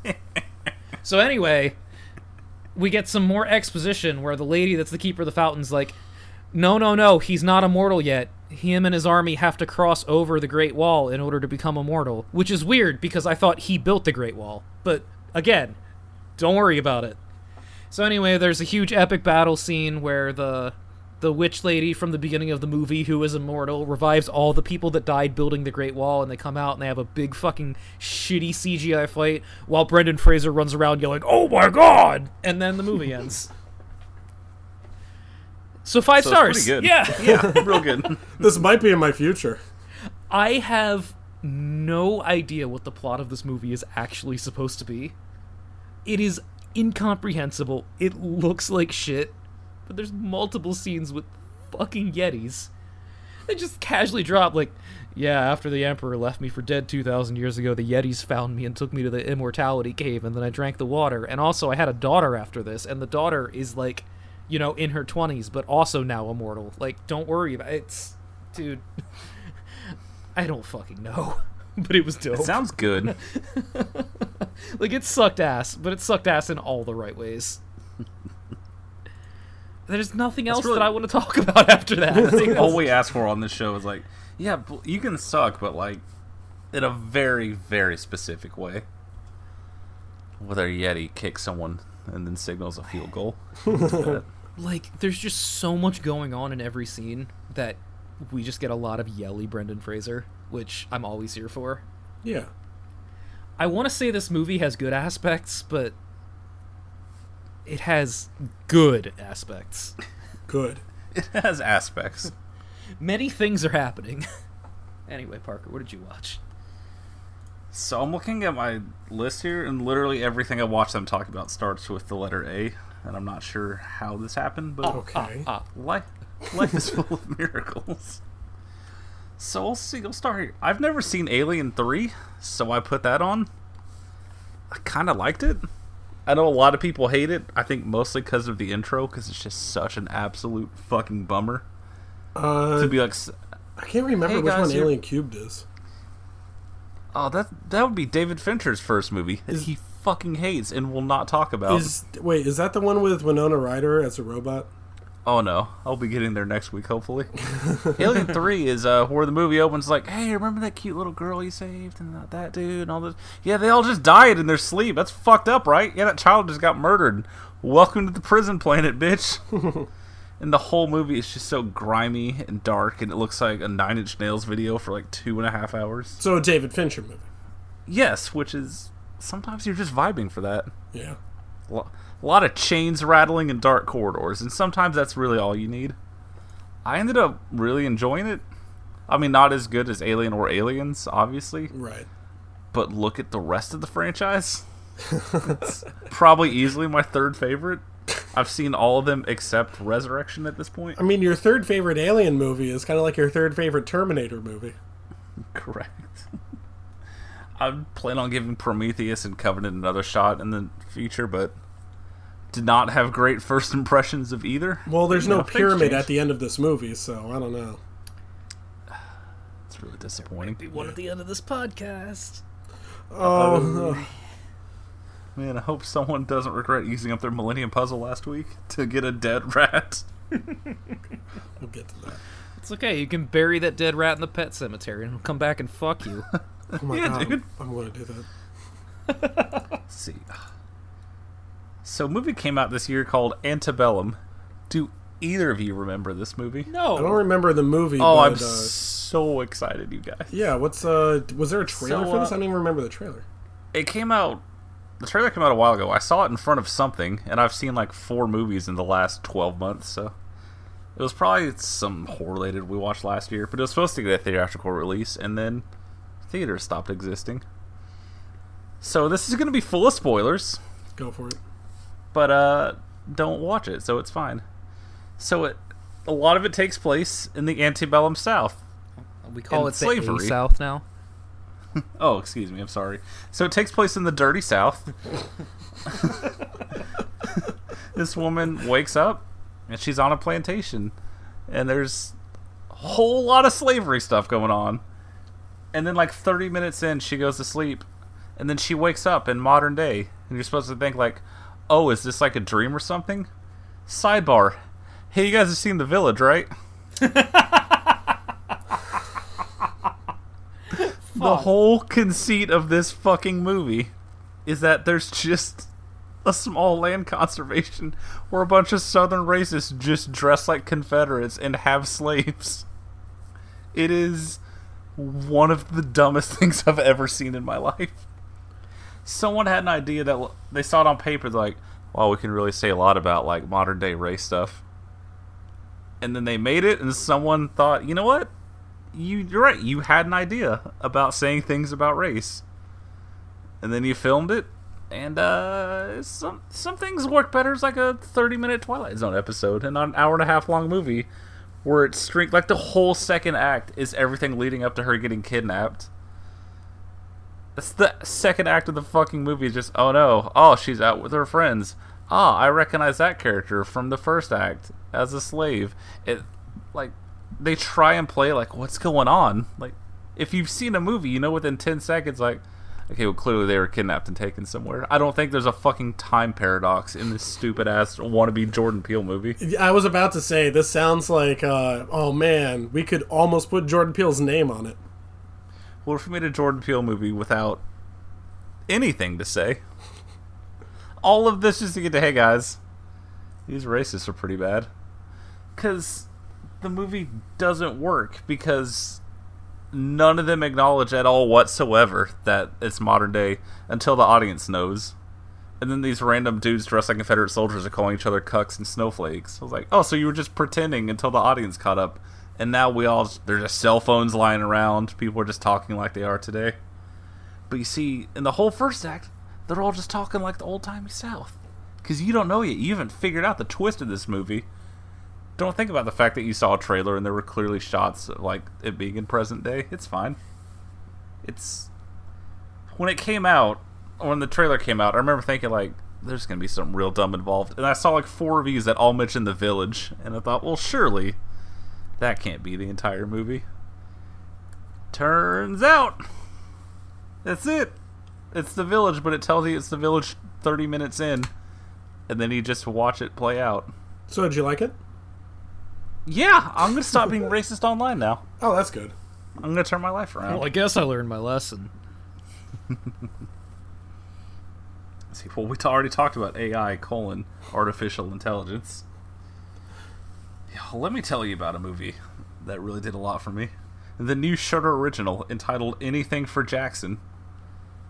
it. so anyway, we get some more exposition where the lady that's the keeper of the fountain's like, no, no, no, he's not immortal yet. Him and his army have to cross over the Great Wall in order to become immortal, which is weird because I thought he built the Great Wall. But again, don't worry about it. So anyway, there's a huge epic battle scene where the the witch lady from the beginning of the movie who is immortal revives all the people that died building the Great Wall and they come out and they have a big fucking shitty CGI fight while Brendan Fraser runs around yelling, "Oh my god!" and then the movie ends. So 5 So stars. pretty good. Yeah. Yeah, real good. This might be in my future. I have no idea what the plot of this movie is actually supposed to be. It is incomprehensible. It looks like shit, but there's multiple scenes with fucking Yetis. They just casually drop like, yeah, after the Emperor left me for dead 2,000 years ago, the Yetis found me and took me to the Immortality Cave, and then I drank the water. And also, I had a daughter after this, and the daughter is like, you know, in her 20s, but also now immortal. Like, don't worry about it. It's. Dude. I don't fucking know. But it was dope. It sounds good. like it sucked ass, but it sucked ass in all the right ways. There's nothing else really- that I want to talk about after that. I think All we ask for on this show is like, yeah, you can suck, but like, in a very, very specific way. Whether a Yeti kicks someone and then signals a field goal. like there's just so much going on in every scene that we just get a lot of yelly Brendan Fraser, which I'm always here for. Yeah. I want to say this movie has good aspects, but it has good aspects. Good. it has aspects. Many things are happening. anyway, Parker, what did you watch? So I'm looking at my list here, and literally everything I watch them talk about starts with the letter A, and I'm not sure how this happened, but Okay. Ah, life, life is full of miracles. So we'll see. We'll start here. I've never seen Alien Three, so I put that on. I kind of liked it. I know a lot of people hate it. I think mostly because of the intro, because it's just such an absolute fucking bummer. Uh, to be like, I can't remember Hey, which guys, one you're- Alien Cubed is. oh, that that would be David Fincher's first movie that he fucking hates and will not talk about. Is wait, is that the one with Winona Ryder as a robot? Oh no, I'll be getting there next week, hopefully. Alien Three is uh, where the movie opens like, hey, remember that cute little girl you saved and that, that dude and all this? Yeah, they all just died in their sleep. That's fucked up, right? Yeah, that child just got murdered. Welcome to the prison planet, bitch. and the whole movie is just so grimy and dark, and it looks like a Nine Inch Nails video for like two and a half hours. So a David Fincher movie. Yes, which is sometimes you're just vibing for that. Yeah. Lo- a lot of chains rattling and dark corridors, and sometimes that's really all you need. I ended up really enjoying it. I mean, not as good as Alien or Aliens, obviously, Right. but look at the rest of the franchise. it's probably easily my third favorite. I've seen all of them except Resurrection at this point. I mean, your third favorite Alien movie is kind of like your third favorite Terminator movie. Correct. I plan on giving Prometheus and Covenant another shot in the future, but did not have great first impressions of either. Well, there's You no pyramid at the end of this movie, so I don't know. It's really disappointing. Be one at the end of this podcast. Oh, oh Man, I hope someone doesn't regret using up their Millennium Puzzle last week to get a dead rat. we'll get to that. It's okay. You can bury that dead rat in the pet cemetery, and we'll come back and fuck you. Oh my Yeah, god, dude. I'm going to do that. Let's see. So, a movie came out this year called Antebellum. Do either of you remember this movie? No, I don't remember the movie. Oh, but, I'm uh, so excited, you guys. yeah. What's uh? Was there a trailer So, for this? uh, I don't even remember the trailer. It came out. The trailer came out a while ago. I saw it in front of something, and I've seen like four movies in the last 12 months, so. It was probably some horror related we watched last year, but it was supposed to get a theatrical release, and then theaters stopped existing. So this is going to be full of spoilers. Go for it. But uh don't watch it so it's fine. So it a lot of it takes place in the antebellum south. We call it slavery. South now. oh excuse me i'm sorry. So it takes place in the dirty south. This woman wakes up and she's on a plantation and there's a whole lot of slavery stuff going on. And then like 30 minutes in she goes to sleep and then she wakes up in modern day and you're supposed to think like oh is this like a dream or something? Sidebar. Hey you guys have seen the village right? The whole conceit of this fucking movie is that there's just a small land conservation where a bunch of southern racists just dress like confederates and have slaves. It is one of the dumbest things i've ever seen in my life someone had an idea that they saw it on paper like well we can really say a lot about like modern day race stuff. And then they made it and someone thought you know what? You you're right you had an idea about saying things about race. And then you filmed it and uh some some things work better as like a 30 minute twilight zone episode and not an hour and a half long movie where it's string like the whole second act is everything leading up to her getting kidnapped that's the second act of the fucking movie is just oh no oh she's out with her friends. Ah i recognize that character from the first act as a slave. It like they try and play like what's going on? Like if you've seen a movie you know within 10 seconds like okay well clearly they were kidnapped and taken somewhere. I don't think there's a fucking time paradox in this stupid ass wannabe jordan peele movie. I was about to say this sounds like uh, oh man, we could almost put Jordan Peele's name on it. What if we made a jordan peele movie without anything to say all of this just to get to hey guys these racists are pretty bad because the movie doesn't work because none of them acknowledge at all whatsoever that it's modern day until the audience knows. And then these random dudes dressed like Confederate soldiers are calling each other cucks and snowflakes. I was like, oh, so you were just pretending until the audience caught up. And now we all, there's just cell phones lying around. People are just talking like they are today. But you see, in the whole first act, they're all just talking like the old timey South. Because you don't know yet. You haven't figured out the twist of this movie don't think about the fact that you saw a trailer and there were clearly shots of like it being in present day. It's fine. It's when it came out, when the trailer came out, I remember thinking like there's gonna be something real dumb involved. And I saw like four reviews that all mentioned the village, and I thought, well surely That can't be the entire movie. Turns out, that's it. It's the village, but it tells you it's the village 30 minutes in, and then you just watch it play out. So did you like it? Yeah, I'm gonna stop being racist online now. Oh, that's good. I'm gonna turn my life around. Well, I guess I learned my lesson. See, well, we t- already talked about AI colon artificial intelligence. Let me tell you about a movie that really did a lot for me. The new Shudder original entitled "Anything for Jackson."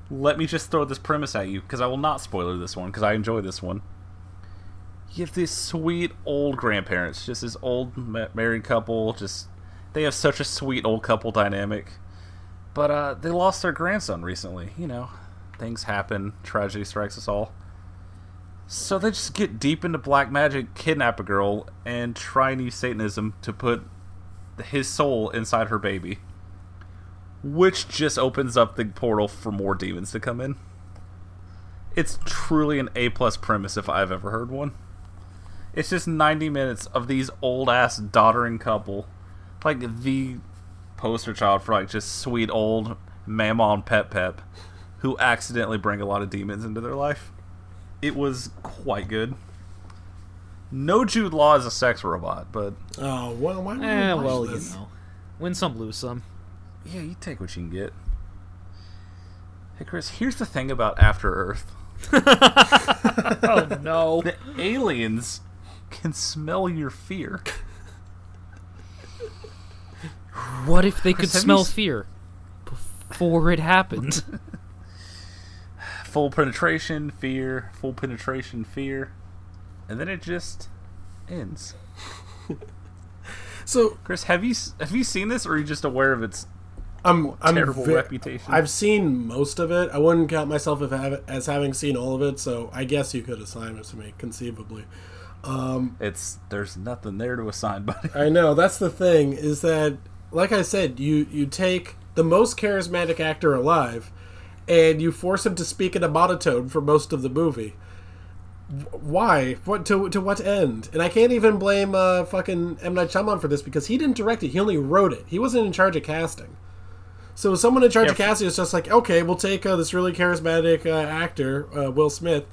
Let me just throw this premise at you because I will not spoiler this one because I enjoy this one. You have these sweet old grandparents, just this old ma- married couple. Just they have such a sweet old couple dynamic, but uh, they lost their grandson recently. You know, things happen, tragedy strikes us all. So they just get deep into black magic, kidnap a girl, and try and use Satanism to put his soul inside her baby. Which just opens up the portal for more demons to come in. It's truly an A plus premise if I've ever heard one. It's just 90 minutes of these old ass doddering couple. Like the poster child for like just sweet old mama and pep pep who accidentally bring a lot of demons into their life. It was quite good. No Jude Law is a sex robot, but Oh, well, why would Eh, watch well, you know. Win some, lose some. yeah, you take what you can get. Hey Chris, here's the thing about After Earth. Oh, no. The aliens can smell your fear. What if they could have you smell fear before it happened? Full penetration, fear, full penetration, fear. And then it just ends. So Chris, have you have you seen this or are you just aware of its I'm I'm terrible ve- reputation? I've seen most of it. I wouldn't count myself as having seen all of it. So I guess you could assign it to me conceivably. Um, It's there's nothing there to assign, buddy. I know that's the thing is that, like I said, you you take the most charismatic actor alive, and you force him to speak in a monotone for most of the movie. Why? What to to what end? And I can't even blame uh, fucking M Night Shyamalan for this because he didn't direct it. He only wrote it. He wasn't in charge of casting. So someone in charge Yeah, of casting is just like, okay, we'll take uh, this really charismatic uh, actor, uh, Will Smith,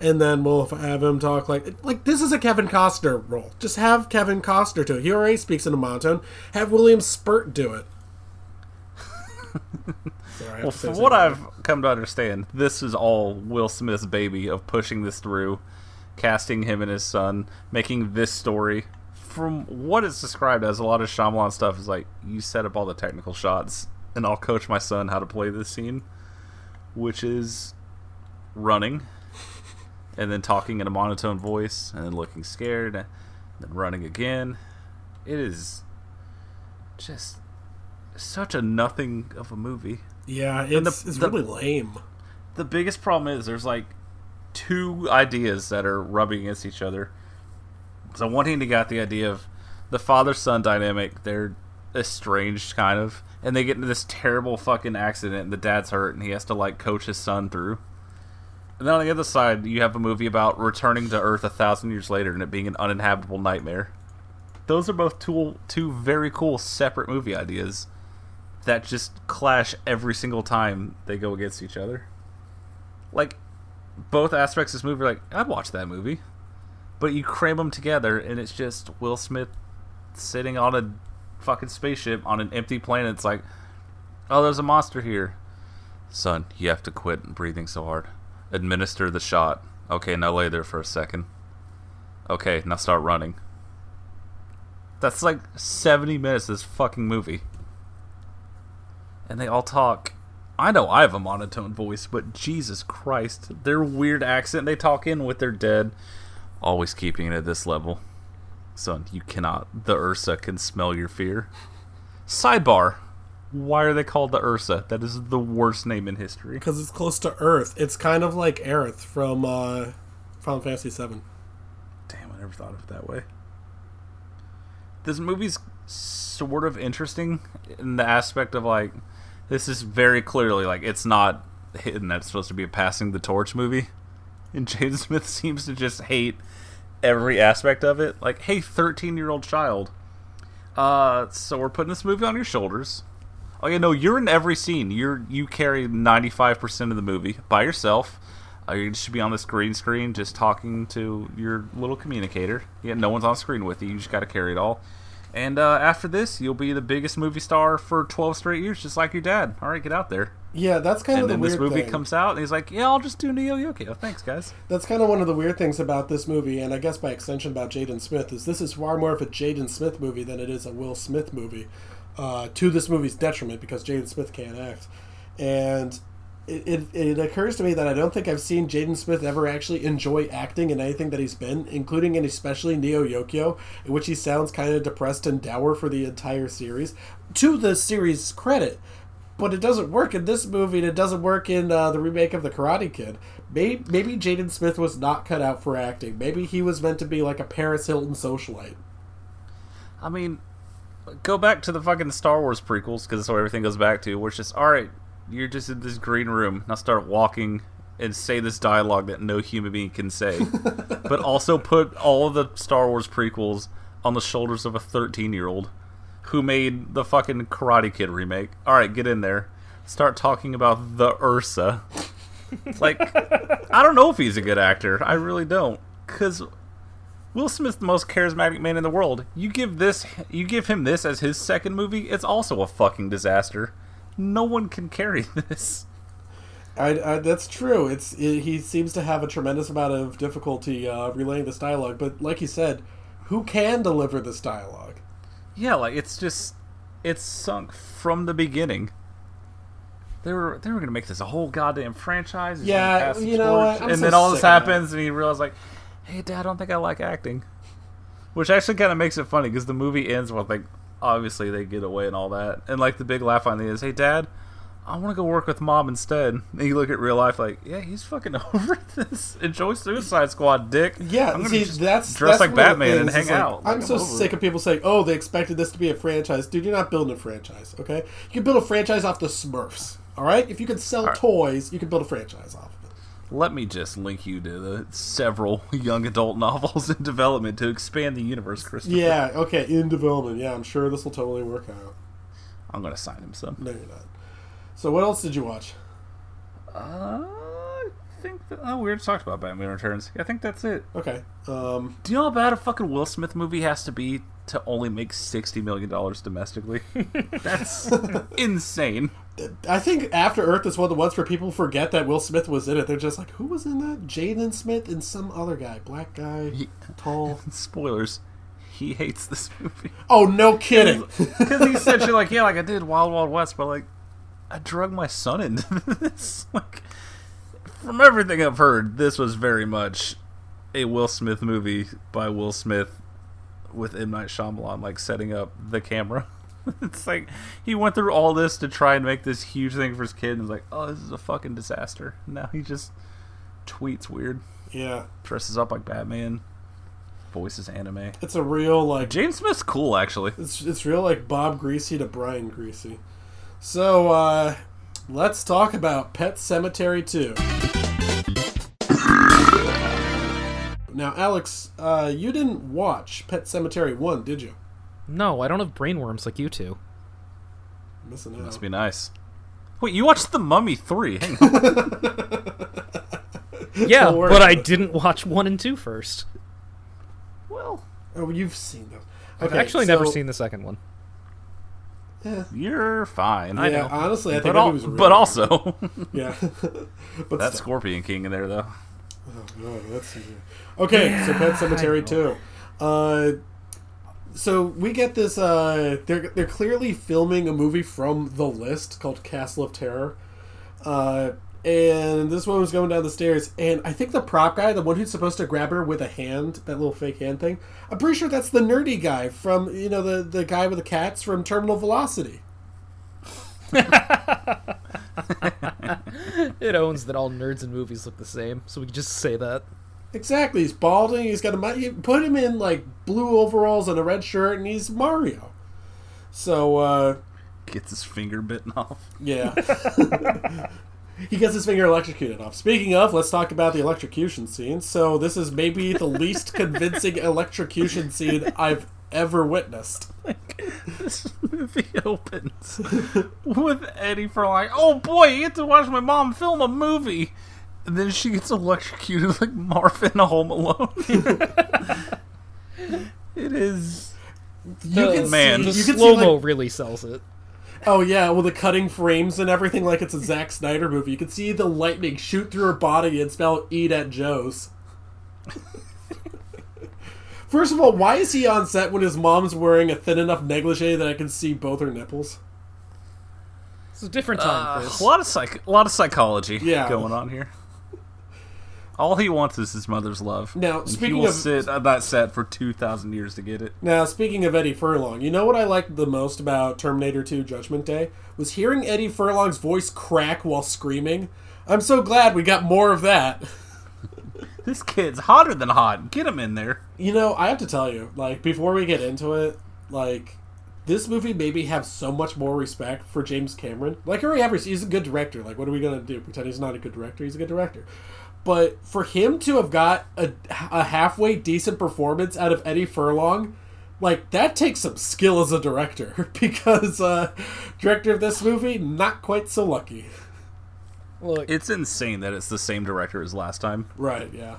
and then we'll have him talk like like this is a Kevin Costner role. Just have Kevin Costner do it. He already speaks in a monotone. Have William Spurt do it. Sorry, Well, from what. I've come to understand, this is all Will Smith's baby of pushing this through, casting him and his son, making this story. From what it's described as, a lot of Shyamalan stuff is like, you set up all the technical shots, and I'll coach my son how to play this scene, which is running, and then talking in a monotone voice, and then looking scared, and then running again. It is just such a nothing of a movie yeah, the- it's, it's the- really lame. the biggest problem is there's like two ideas that are rubbing against each other. So one hand, you got the idea of the father-son dynamic. They're estranged, kind of, and they get into this terrible fucking accident. And the dad's hurt, and he has to like coach his son through. And then on the other side, you have a movie about returning to Earth a thousand years later and it being an uninhabitable nightmare. Those are both two two very cool separate movie ideas that just clash every single time they go against each other. Like both aspects of this movie, like I'd watch that movie, but you cram them together and it's just Will Smith sitting on a fucking spaceship on an empty planet. It's like, oh, there's a monster here, son. You have to quit breathing so hard. Administer the shot. Okay, now lay there for a second. Okay, now start running. That's like 70 minutes of this fucking movie and they all talk. I know I have a monotone voice, but Jesus Christ, their weird accent they talk in with their dead, always keeping it at this level. Son, you cannot. The Ursa can smell your fear. Sidebar. Why are they called the Ursa? That is the worst name in history. because it's close to Earth. It's kind of like Aerith from uh, Final Fantasy VII. Damn, I never thought of it that way. This movie's sort of interesting in the aspect of like, this is very clearly like it's not hidden that it's supposed to be a passing the torch movie. And Jaden Smith seems to just hate every aspect of it. Like, hey, 13 year old child, Uh, so we're putting this movie on your shoulders. Oh yeah, no, you're in every scene. You're you carry ninety five percent of the movie by yourself. Uh, you should be on this green screen, just talking to your little communicator. Yeah, no one's on screen with you. You just got to carry it all. And uh, after this, you'll be the biggest movie star for twelve straight years, just like your dad. All right, get out there. Yeah, that's kind And of the weird then weird this movie thing. comes out, and he's like, "Yeah, I'll just do Neo Yokio. Thanks, guys." That's kind of one of the weird things about this movie, and I guess by extension about Jaden Smith, is this is far more of a Jaden Smith movie than it is a Will Smith movie. Uh, to this movie's detriment because Jaden Smith can't act, and it, it, it occurs to me that I don't think I've seen Jaden Smith ever actually enjoy acting in anything that he's been, including and especially Neo Yokio, in which he sounds kind of depressed and dour for the entire series. To the series' credit, but it doesn't work in this movie, and it doesn't work in uh, the remake of The Karate Kid. Maybe, maybe Jaden Smith was not cut out for acting. Maybe he was meant to be like a Paris Hilton socialite. I mean, go back to the fucking Star Wars prequels because that's what everything goes back to. Where it's just, all right, you're just in this green room. Now start walking and say this dialogue that no human being can say, but also put all of the Star Wars prequels on the shoulders of a 13 year old who made the fucking Karate Kid remake. All right, get in there. Start talking about the Ursa. like, I don't know if he's a good actor. I really don't. Because Will Smith's the most charismatic man in the world. You give this, you give him this as his second movie, it's also a fucking disaster. No one can carry this. I, I, that's true. It's it, he seems to have a tremendous amount of difficulty uh, relaying this dialogue. But like you said, who can deliver this dialogue? Yeah, like it's just, it's sunk from the beginning. They were they were gonna make this a whole goddamn franchise. Yeah, you know what? And so then all this sick of that. happens, and he realizes like, "Hey, Dad, I don't think I like acting," which actually kind of makes it funny because the movie ends with like, obviously they get away and all that, and like the big laugh on the is, "Hey, Dad." I want to go work with mom instead. And you look at real life like, yeah, he's fucking over this. Enjoy Suicide Squad, dick. Yeah, I'm gonna see, that's dress that's like one of the Batman and hang like, out. I'm Like, so sick it. of people saying, "Oh, they expected this to be a franchise." Dude, you're not building a franchise, okay? You can build a franchise off the Smurfs, all right? If you can sell toys, you can build a franchise off. Let me just link you to the several young adult novels in development to expand the universe, Christopher. Yeah, okay, in development. Yeah, I'm sure this will totally work out. I'm gonna sign him some. No, you're not. So, what else did you watch? Uh, I think that, oh, we already talked about Batman Returns. I think that's it. Okay. Um, Do you know how bad a fucking Will Smith movie has to be to only make sixty million dollars domestically? That's insane. I think After Earth is one of the ones where people forget that Will Smith was in it. They're just like, who was in that? Jaden Smith and some other guy, black guy, tall. Spoilers. He hates this movie Oh, no kidding. because he said shit like, "Yeah, like I did Wild Wild West, but like I drug my son into this." Like, from everything I've heard, this was very much a Will Smith movie by Will Smith with M Night Shyamalan, like setting up the camera. it's like he went through all this to try and make this huge thing for his kid, and was like, "Oh, this is a fucking disaster." Now he just tweets weird, yeah, dresses up like Batman, voices anime. it's a real like James Smith's cool, actually. It's it's real like Bob Griese to Brian Griese. So uh let's talk about Pet Sematary 2. Now, Alex, uh, you didn't watch Pet Sematary 1, did you? No, I don't have brainworms like you two. Missing out. Must be nice. Wait, you watched The Mummy 3. Yeah, Don't but I didn't watch one and two first. well, Oh, you've seen those. I've Okay, actually never seen the second one. you're fine. I know. honestly, I think But, that al- movie's really but also, yeah. but that still- Scorpion King in there, though. No, that's okay. so Pet Sematary two. Uh, so we get this. Uh, they're they're clearly filming a movie from the list called Castle of Terror. Uh, and this one was going down the stairs, and I think the prop guy, the one who's supposed to grab her with a hand, that little fake hand thing, I'm pretty sure that's the nerdy guy from you know the the guy with the cats from Terminal Velocity. It owns that all nerds in movies look the same, so we can just say that. Exactly. He's balding. He's got a you put him in like blue overalls and a red shirt, and he's Mario. So uh, Gets his finger bitten off. yeah, he gets his finger electrocuted off. Speaking of, let's talk about the electrocution scene. So this is maybe the least convincing electrocution scene I've ever witnessed. This movie opens with Eddie for like, Oh boy, you get to watch my mom film a movie. And then she gets electrocuted like Marvin in Home Alone. it is. You can man. The see, you can slow mo like, really sells it. oh yeah, well the cutting frames and everything like it's a Zack Snyder movie. You can see the lightning shoot through her body and spell "Eat at Joe's." First of all, why is he on set when his mom's wearing a thin enough negligee that I can see both her nipples? It's a different time, Chris. A lot of psych, a lot of psychology Yeah. going on here. All he wants is his mother's love. Now, And speaking he will of- sit on that set for two thousand years to get it. Now, speaking of Eddie Furlong, you know what I liked the most about Terminator 2 Judgment Day? Was hearing Eddie Furlong's voice crack while screaming. I'm so glad we got more of that. This kid's hotter than hot. Get him in there. You know, I have to tell you, like, before we get into it, like, this movie made me have so much more respect for James Cameron. Like, already he's a good director. Like, what are we going to do? Pretend he's not a good director? He's a good director. But for him to have got a, a halfway decent performance out of Eddie Furlong, like, that takes some skill as a director. Because, uh, director of this movie, not quite so lucky. Look, It's insane that it's the same director as last time. Right, yeah.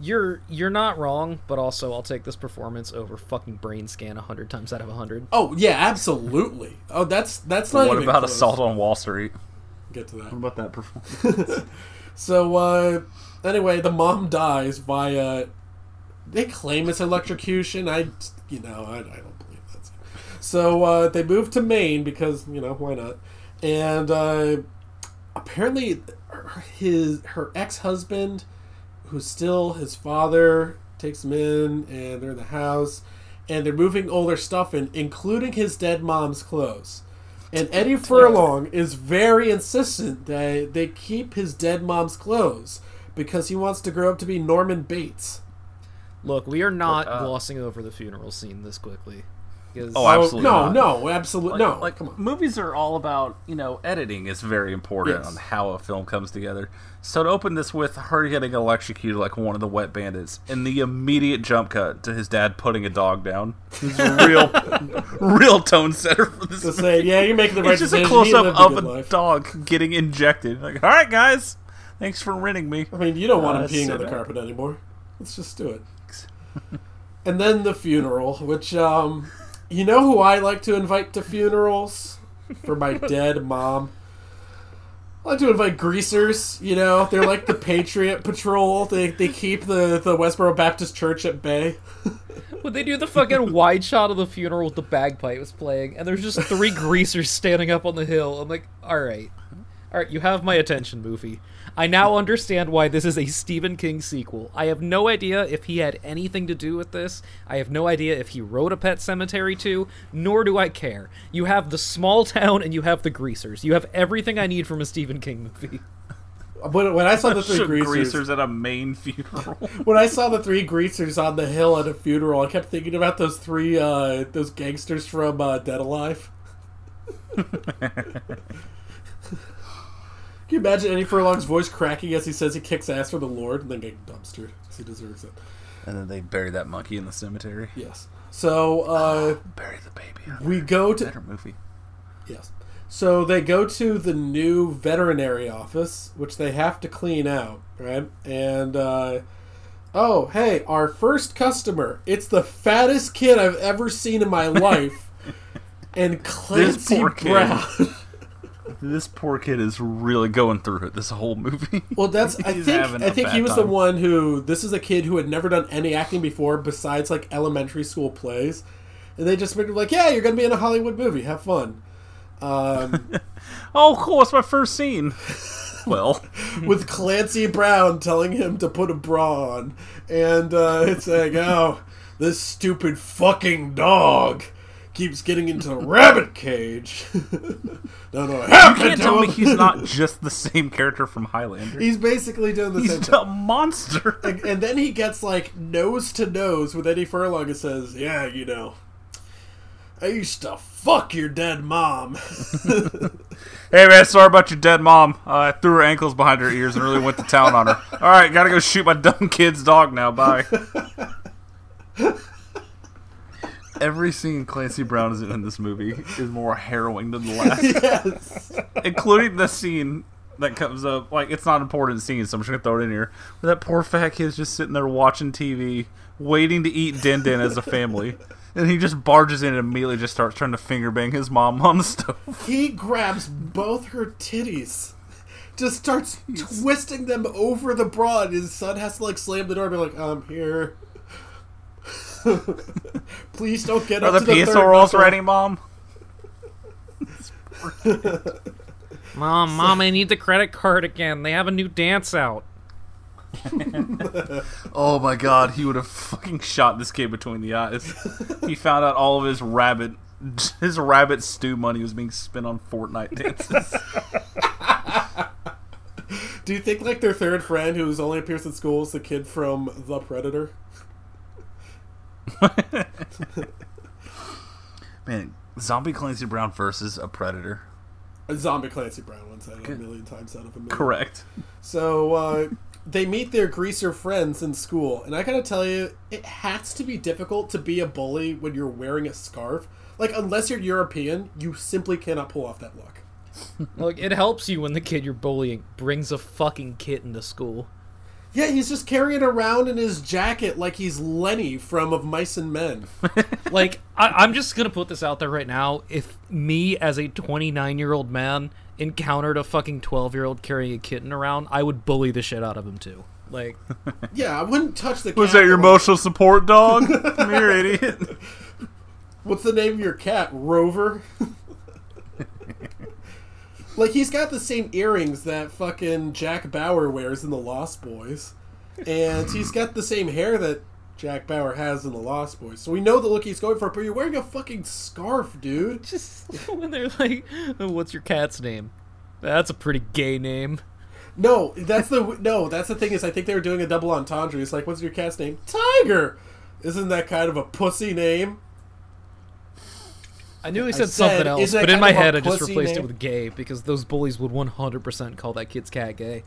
you're you're not wrong, but also I'll take this performance over fucking Brainscan hundred times out of hundred. Oh, yeah, absolutely. Oh, that's, that's not what even about close. Assault on Wall Street? Get to that. What about that performance? So, uh, anyway, the mom dies via. They claim it's electrocution. I, you know, I, I don't believe that. So, uh, they move to Maine because, you know, why not? And, uh, apparently, his, her ex husband, who's still his father, takes him in, and they're in the house, and they're moving all their stuff in, including his dead mom's clothes. And Eddie Furlong is very insistent that they keep his dead mom's clothes because he wants to grow up to be Norman Bates. Look, we are not uh, glossing over the funeral scene this quickly. 'Cause- Oh, absolutely no, not. no, absolutely no. like come on. movies are all about you know editing is very important Yes. on how a film comes together so to open this with her getting electrocuted like one of the wet bandits and the immediate jump cut to his dad putting a dog down is a real real tone setter for this To movie. say, yeah, you're making the right it's just a close up of good a life. dog getting injected like all right guys thanks for renting me I mean, you don't want Uh, him peeing on the carpet anymore. Let's just do it. and then the funeral, which, um, you know who I like to invite to funerals for my dead mom? I like to invite greasers, you know, they're like the Patriot Patrol. They, they keep the, the Westboro Baptist Church at bay. When they do the fucking wide shot of the funeral with the bagpipes playing, and there's just three greasers standing up on the hill. I'm like, all right, all right, you have my attention, movie. I now understand why this is a Stephen King sequel. I have no idea if he had anything to do with this. I have no idea if he wrote a Pet Sematary 2, nor do I care. You have the small town and you have the greasers. You have everything I need from a Stephen King movie. When, when I saw the three greasers, greasers at a Maine funeral when I saw the three greasers on the hill at a funeral, I kept thinking about those three uh, those gangsters from uh, Dead Alive. Can you imagine Eddie Furlong's voice cracking as he says he kicks ass for the Lord and then getting dumpstered? 'Cause he deserves it. and then they bury that monkey in the cemetery Yes. So uh, bury the baby we go to better movie yes. So they go to the new veterinary office, which they have to clean out, right? And uh, oh, hey, our first customer. It's the fattest kid I've ever seen in my life, and Clancy. Brown. This poor kid is really going through it this whole movie. Well, that's I think I think he was the one who this is a kid who had never done any acting before besides like elementary school plays, and they just made him like, yeah, you're gonna be in a Hollywood movie, have fun. Um, oh, cool! It's my first scene. well, with Clancy Brown telling him to put a bra on, and uh, it's like, oh, this stupid fucking dog keeps getting into the rabbit cage. no, no, you can't tell me he's not just the same character from Highlander. He's basically doing the same He's a monster. And, and then he gets like nose to nose with Eddie Furlong and says, "Yeah, you know, I used to fuck your dead mom." Hey man, sorry about your dead mom. Uh, I threw her ankles behind her ears and really went to town on her. All right, gotta go shoot my dumb kid's dog now. Bye. Every scene Clancy Brown is in in this movie is more harrowing than the last, yes. including the scene that comes up. Like it's not an important scene, so I'm just gonna throw it in here. Where that poor fat kid's just sitting there watching TV, waiting to eat din din as a family, and he just barges in and immediately just starts trying to finger bang his mom on the stove. He grabs both her titties. Just starts twisting them over the bra, and his son has to like slam the door and be like, "I'm here." Please don't get Are up the to the pizza third rolls knuckle." ready, mom? Mom, mom, I need the credit card again. They have a new dance out. Oh my god, he would have fucking shot this kid between the eyes. he found out all of his rabbit his rabbit stew money was being spent on Fortnite dances. Do you think like their third friend, who's only appears in school, is the kid from The Predator? Man, Zombie Clancy Brown versus a Predator. A zombie Clancy Brown one said it a million times out of a million. Correct. So uh, they meet their greaser friends in school, and I gotta tell you, it has to be difficult to be a bully when you're wearing a scarf. Like, unless you're European, you simply cannot pull off that look. Look, it helps you when the kid you're bullying brings a fucking kitten to school. Yeah, he's just carrying around in his jacket like he's Lenny from Of Mice and Men. Like, I, I'm just gonna put this out there right now. If me, as a 29 year old man, encountered a fucking 12 year old carrying a kitten around, I would bully the shit out of him too. Like, Yeah, I wouldn't touch the. Was cat, that your like, emotional support dog? Come here, idiot. What's the name of your cat? Rover. Like he's got the same earrings that fucking Jack Bauer wears in the Lost Boys, and he's got the same hair that Jack Bauer has in the Lost Boys. So we know the look he's going for. But you're wearing a fucking scarf, dude. just when they're like, oh, "What's your cat's name?" That's a pretty gay name. No, that's the no. That's the thing is, I think they were doing a double entendre. It's like, what's your cat's name? Tiger. Isn't that kind of a pussy name? I knew he said, said, something else, but in my head I just replaced name? it with gay because those bullies would 100% call that kid's cat gay.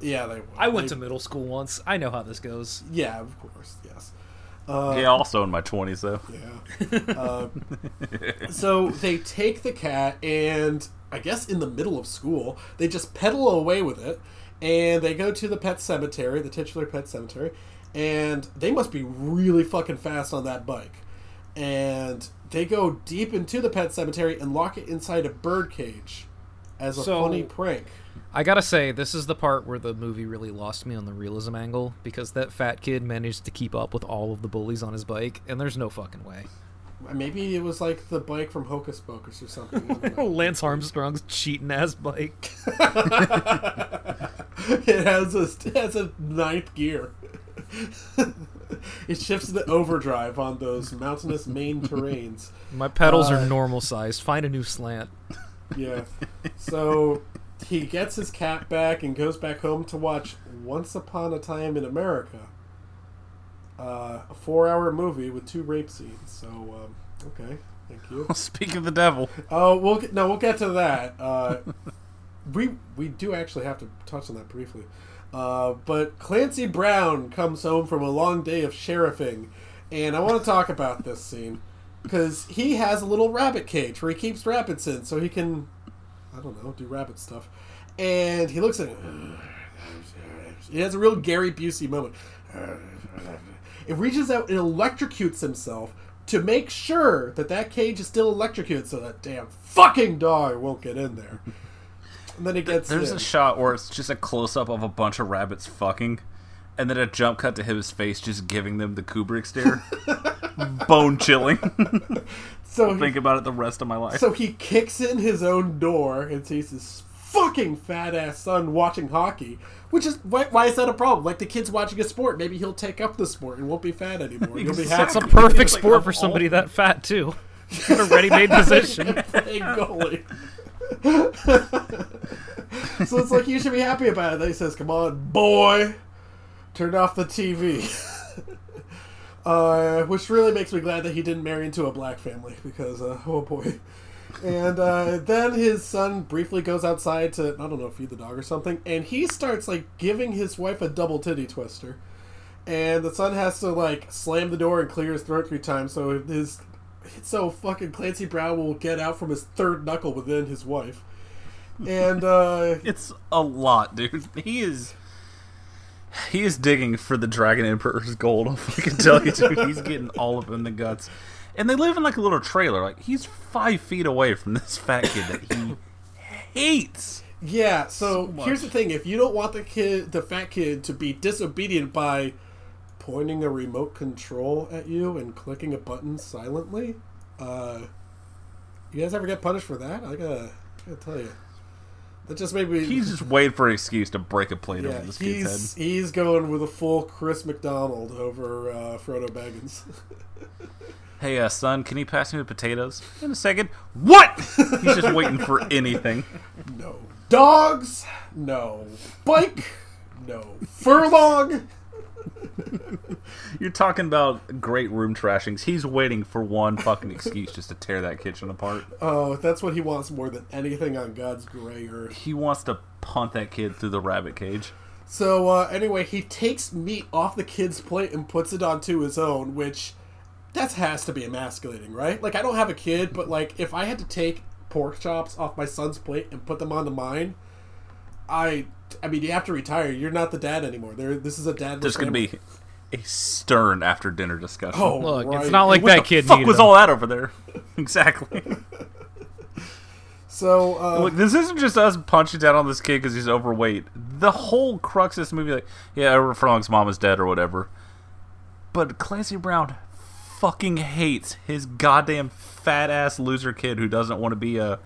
Yeah, they. I went they- to middle school once. I know how this goes. Yeah, of course. Yes. yeah, also in my 20s, though. Yeah. Uh, so they take the cat, and I guess in the middle of school, they just pedal away with it, and they go to the pet cemetery, the titular pet cemetery, and they must be really fucking fast on that bike. And they go deep into the pet cemetery and lock it inside a bird cage as a So- funny prank. I gotta say, this is the part where the movie really lost me on the realism angle because that fat kid managed to keep up with all of the bullies on his bike, and there's no fucking way. Maybe it was like the bike from Hocus Pocus or something. I don't know. Lance Armstrong's cheating ass bike. it has a it has a ninth gear. it shifts into overdrive on those mountainous Maine terrains. My pedals Uh, are normal sized. Find a new slant. Yeah. So he gets his cat back and goes back home to watch Once Upon a Time in America. Uh, a four-hour movie with two rape scenes. So um, okay, thank you. Speak of the devil. Oh, we'll get, no, we'll get to that. Uh, we we do actually have to touch on that briefly. Uh, but Clancy Brown comes home from a long day of sheriffing, and I want to talk about this scene because he has a little rabbit cage where he keeps rabbits in, so he can, I don't know, do rabbit stuff. And he looks at it. He has a real Gary Busey moment. It reaches out and electrocutes himself to make sure that that cage is still electrocuted, so that damn fucking dog won't get in there. And then he gets There's in. a shot where it's just a close up of a bunch of rabbits fucking, and then a jump cut to his face just giving them the Kubrick stare. Bone chilling. so he, Think about it the rest of my life. so he kicks in his own door and sees his fucking fat ass son watching hockey. Which is why, why is that a problem? Like the kid's watching a sport, maybe he'll take up the sport and won't be fat anymore. He'll be happy. It's a perfect sport of for all- somebody that fat too. Got a ready-made position. playing goalie. so it's like you should be happy about it. Then he says, "Come on, boy, turn off the TV." uh, which really makes me glad that he didn't marry into a black family because, uh, oh boy. And uh, then his son briefly goes outside to I don't know feed the dog or something, and he starts like giving his wife a double titty twister. And the son has to like slam the door and clear his throat three times, so his so fucking Clancy Brown will get out from his third knuckle within his wife. And uh It's a lot, dude. He is. He is digging for the Dragon Emperor's gold. I can tell you, dude. He's getting all up in the guts. And they live in like a little trailer. Like he's five feet away from this fat kid that he hates. Yeah, so, So here's the thing: if you don't want the kid, the fat kid, to be disobedient by pointing a remote control at you and clicking a button silently, uh, you guys ever get punished for that? I gotta, I gotta tell you, that just made me. He's just waiting for an excuse to break a plate yeah, over this kid's he's head. he's going with a full Chris McDonald over uh, Frodo Baggins. Hey, uh, son, can you pass me the potatoes in a second? What? He's just waiting for anything. no dogs, no bike, no furlong. You're talking about great room trashings. He's waiting for one fucking excuse just to tear that kitchen apart. Oh, that's what he wants more than anything on God's gray earth. He wants to punt that kid through the rabbit cage. So uh, anyway, he takes meat off the kid's plate and puts it onto his own, which that has to be emasculating, right? Like I don't have a kid, but like if I had to take pork chops off my son's plate and put them onto mine, I I mean you have to retire. You're not the dad anymore. There, this is a dad. There's going to be a stern after dinner discussion. Oh, Look, right. it's not like that the kid fuck needed was him. all that over there? exactly. So uh, Look, this isn't just us punching down on this kid because he's overweight. The whole crux of this movie, like, yeah, Edward Furlong's mom is dead or whatever. But Clancy Brown fucking hates his goddamn fat ass loser kid who doesn't want to be a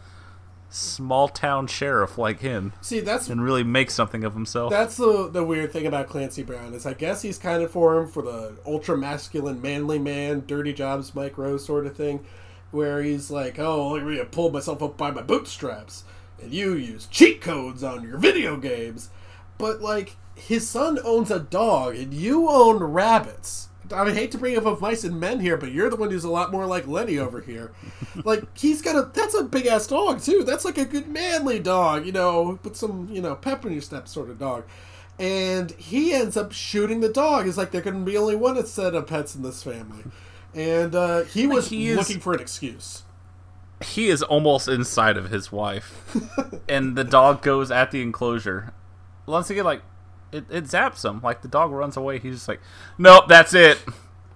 small town sheriff like him see that's and really make something of himself. That's the the weird thing about Clancy Brown is I guess he's kind of for him for the ultra masculine manly man, dirty jobs Mike Rowe's sort of thing, where he's like, oh, look at me, I pulled myself up by my bootstraps, and you use cheat codes on your video games, but like his son owns a dog and you own rabbits. I hate to bring up of mice and men here, but you're the one who's a lot more like Lenny over here. like he's got a that's a big ass dog too. That's like a good manly dog, you know, with some you know pep in your step sort of dog. And he ends up shooting the dog. It's like there can be only one set of pets in this family, and uh, he was he is- looking for an excuse. he is almost inside of his wife, and the dog goes at the enclosure. Once again, like it, it zaps him. Like the dog runs away. He's just like, nope, that's it.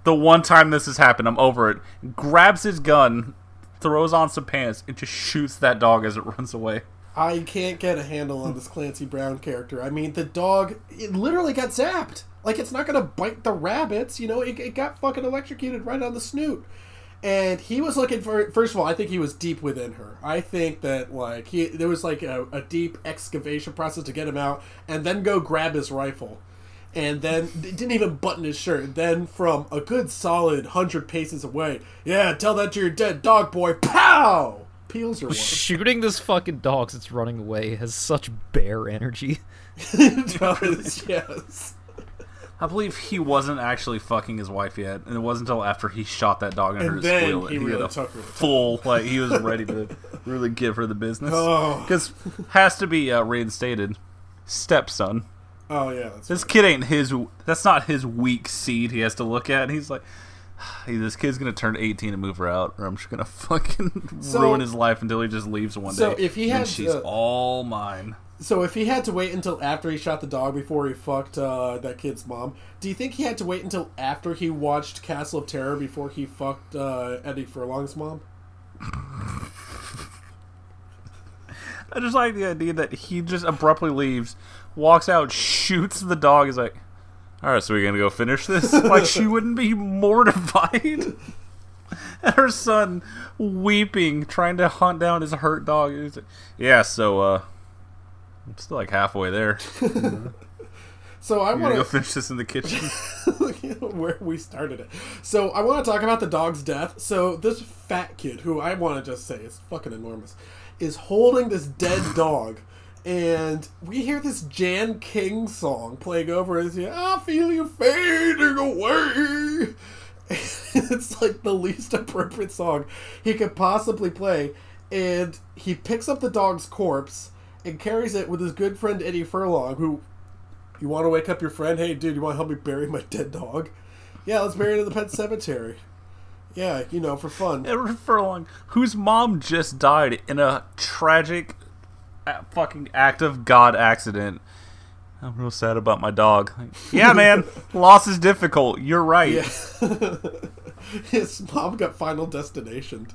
The one time this has happened, I'm over it. Grabs his gun, throws on some pants, and just shoots that dog as it runs away. I can't get a handle on this Clancy Brown character. I mean, the dog it literally got zapped. Like it's not gonna bite the rabbits, you know. It, it got fucking electrocuted right on the snoot. And he was looking for. First of all, I think he was deep within her. I think that like he there was like a, a deep excavation process to get him out, and then go grab his rifle, and then didn't even button his shirt. Then from a good solid hundred paces away, yeah, tell that to your dead dog boy. Pow! Peels her one. Shooting this fucking dog that's running away has such bear energy. it does, yes. I believe he wasn't actually fucking his wife yet, and it wasn't until after he shot that dog and, And it then squeal he he, really took her full like he was ready to really give her the business. Oh. Because has to be uh, reinstated. Stepson. Oh yeah, that's This kid ain't his. That's not his weak seed. He has to look at. And he's like, hey, this kid's gonna turn 18 and move her out, or I'm just gonna fucking So- ruin his life until he just leaves one So day. if he and had, she's uh, all mine. So if he had to wait until after he shot the dog before he fucked uh, that kid's mom, do you think he had to wait until after he watched Castle of Terror before he fucked uh, Eddie Furlong's mom? I just like the idea that he just abruptly leaves, walks out, shoots the dog. Is like, all right, so we're gonna go finish this. like she wouldn't be mortified. and her son weeping, trying to hunt down his hurt dog. Like, yeah, so uh, I'm still like halfway there. So I want go to finish this in the kitchen. where we started it. So I want to talk about the dog's death. So this fat kid, who I want to just say is fucking enormous, is holding this dead dog. And we hear this Jan King song playing over us. I feel you fading away. it's like the least appropriate song he could possibly play. And he picks up the dog's corpse and carries it with his good friend Eddie Furlong, who you want to wake up your friend? Hey, dude, you want to help me bury my dead dog? Yeah, let's bury it in the pet cemetery. Yeah, you know, for fun. Edward Furlong, whose mom just died in a tragic fucking act of God accident. I'm real sad about my dog. Like, yeah, man, loss is difficult. You're right. Yeah. His mom got Final Destination.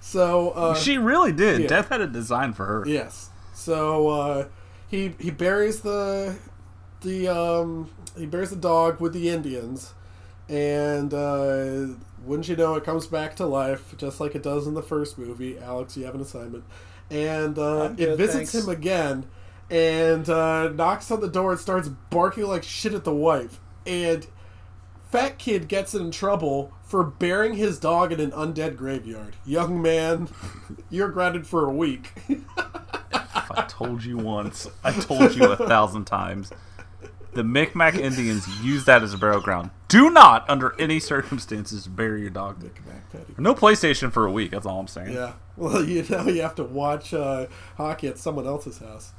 So uh, She really did. Yeah. Death had a design for her. Yes. So uh, he he buries the the um he buries the dog with the Indians, and uh, wouldn't you know, it comes back to life just like it does in the first movie. Alex, you have an assignment, and uh, I'm it visits thanks. him again, and uh, knocks on the door and starts barking like shit at the wife, and. Fat kid gets in trouble for burying his dog in an undead graveyard. Young man, you're grounded for a week. I told you once. I told you a thousand times. The Micmac Indians use that as a burial ground. Do not, under any circumstances, bury your dog. No PlayStation for a week. That's all I'm saying. Yeah. Well, you know, you have to watch uh, hockey at someone else's house.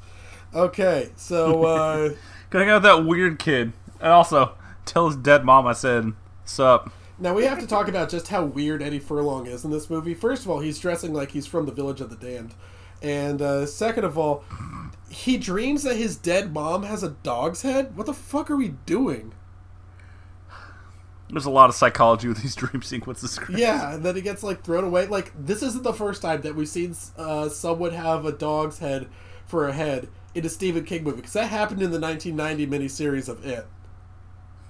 Okay, so uh, Gonna hang out with that weird kid, and also tell his dead mom I said, "Sup." now we have to talk about just how weird Eddie Furlong is in this movie. First of all, he's dressing like he's from the Village of the Damned, and uh, second of all, he dreams that his dead mom has a dog's head. What the fuck are we doing? There's a lot of psychology with these dream sequences. Chris. Yeah, and then he gets like thrown away. Like this isn't the first time that we've seen uh, someone have a dog's head for a head in a Stephen King movie because that happened in the 1990 miniseries of It.